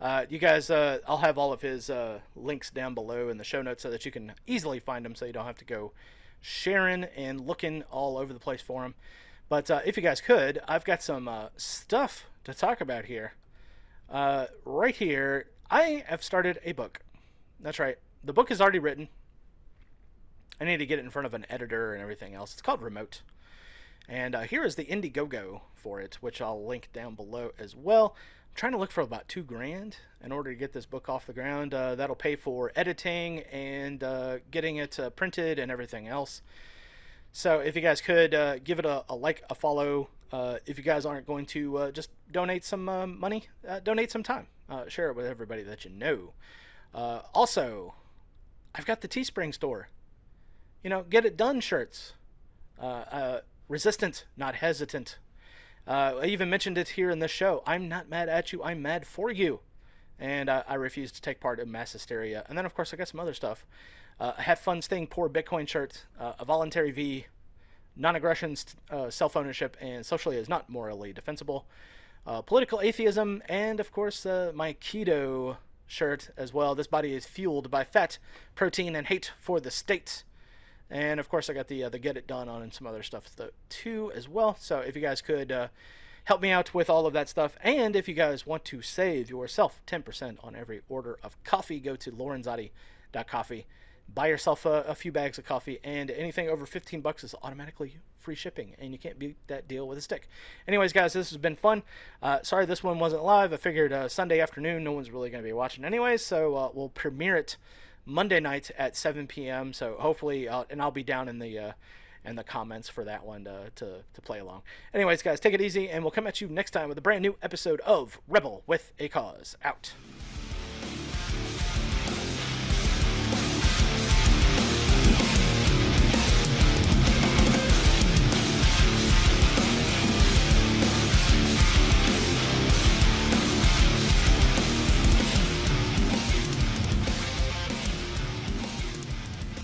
Uh, you guys, uh, I'll have all of his uh, links down below in the show notes so that you can easily find him so you don't have to go sharing and looking all over the place for him. But uh, if you guys could, I've got some uh, stuff to talk about here. Uh, right here, I have started a book. That's right. The book is already written. I need to get it in front of an editor and everything else. It's called Remote. And uh, here is the Indiegogo for it, which I'll link down below as well. I'm trying to look for about two grand in order to get this book off the ground. Uh, that'll pay for editing and uh, getting it uh, printed and everything else. So if you guys could uh, give it a, a like, a follow. Uh, if you guys aren't going to just donate some money, donate some time. Share it with everybody that you know. Uh, also, I've got the Teespring store. You know, get it done shirts. Uh, uh, resistant, not hesitant. Uh, I even mentioned it here in this show. I'm not mad at you. I'm mad for you. And uh, I refuse to take part in mass hysteria. And then, of course, I got some other stuff. Uh, Have Fun Staying Poor Bitcoin shirt, a voluntary V, non aggression, self ownership, and socially is not morally defensible. political atheism, and of course my keto shirt as well. This body is fueled by fat, protein, and hate for the state. And of course, I got the uh, the get it done on and some other stuff too as well. So if you guys could uh, help me out with all of that stuff, and if you guys want to save yourself 10% on every order of coffee, go to lorenzotti.coffee. Buy yourself a, a few bags of coffee, and anything over 15 bucks is automatically free shipping, and you can't beat that deal with a stick. Anyways, guys, this has been fun. Uh, sorry this one wasn't live. I figured uh, Sunday afternoon, no one's really going to be watching anyways, so uh, we'll premiere it Monday night at 7 p.m. So hopefully, uh, and I'll be down in the uh, in the comments for that one to, to to play along. Anyways, guys, take it easy, and we'll come at you next time with a brand new episode of Rebel with a Cause. Out.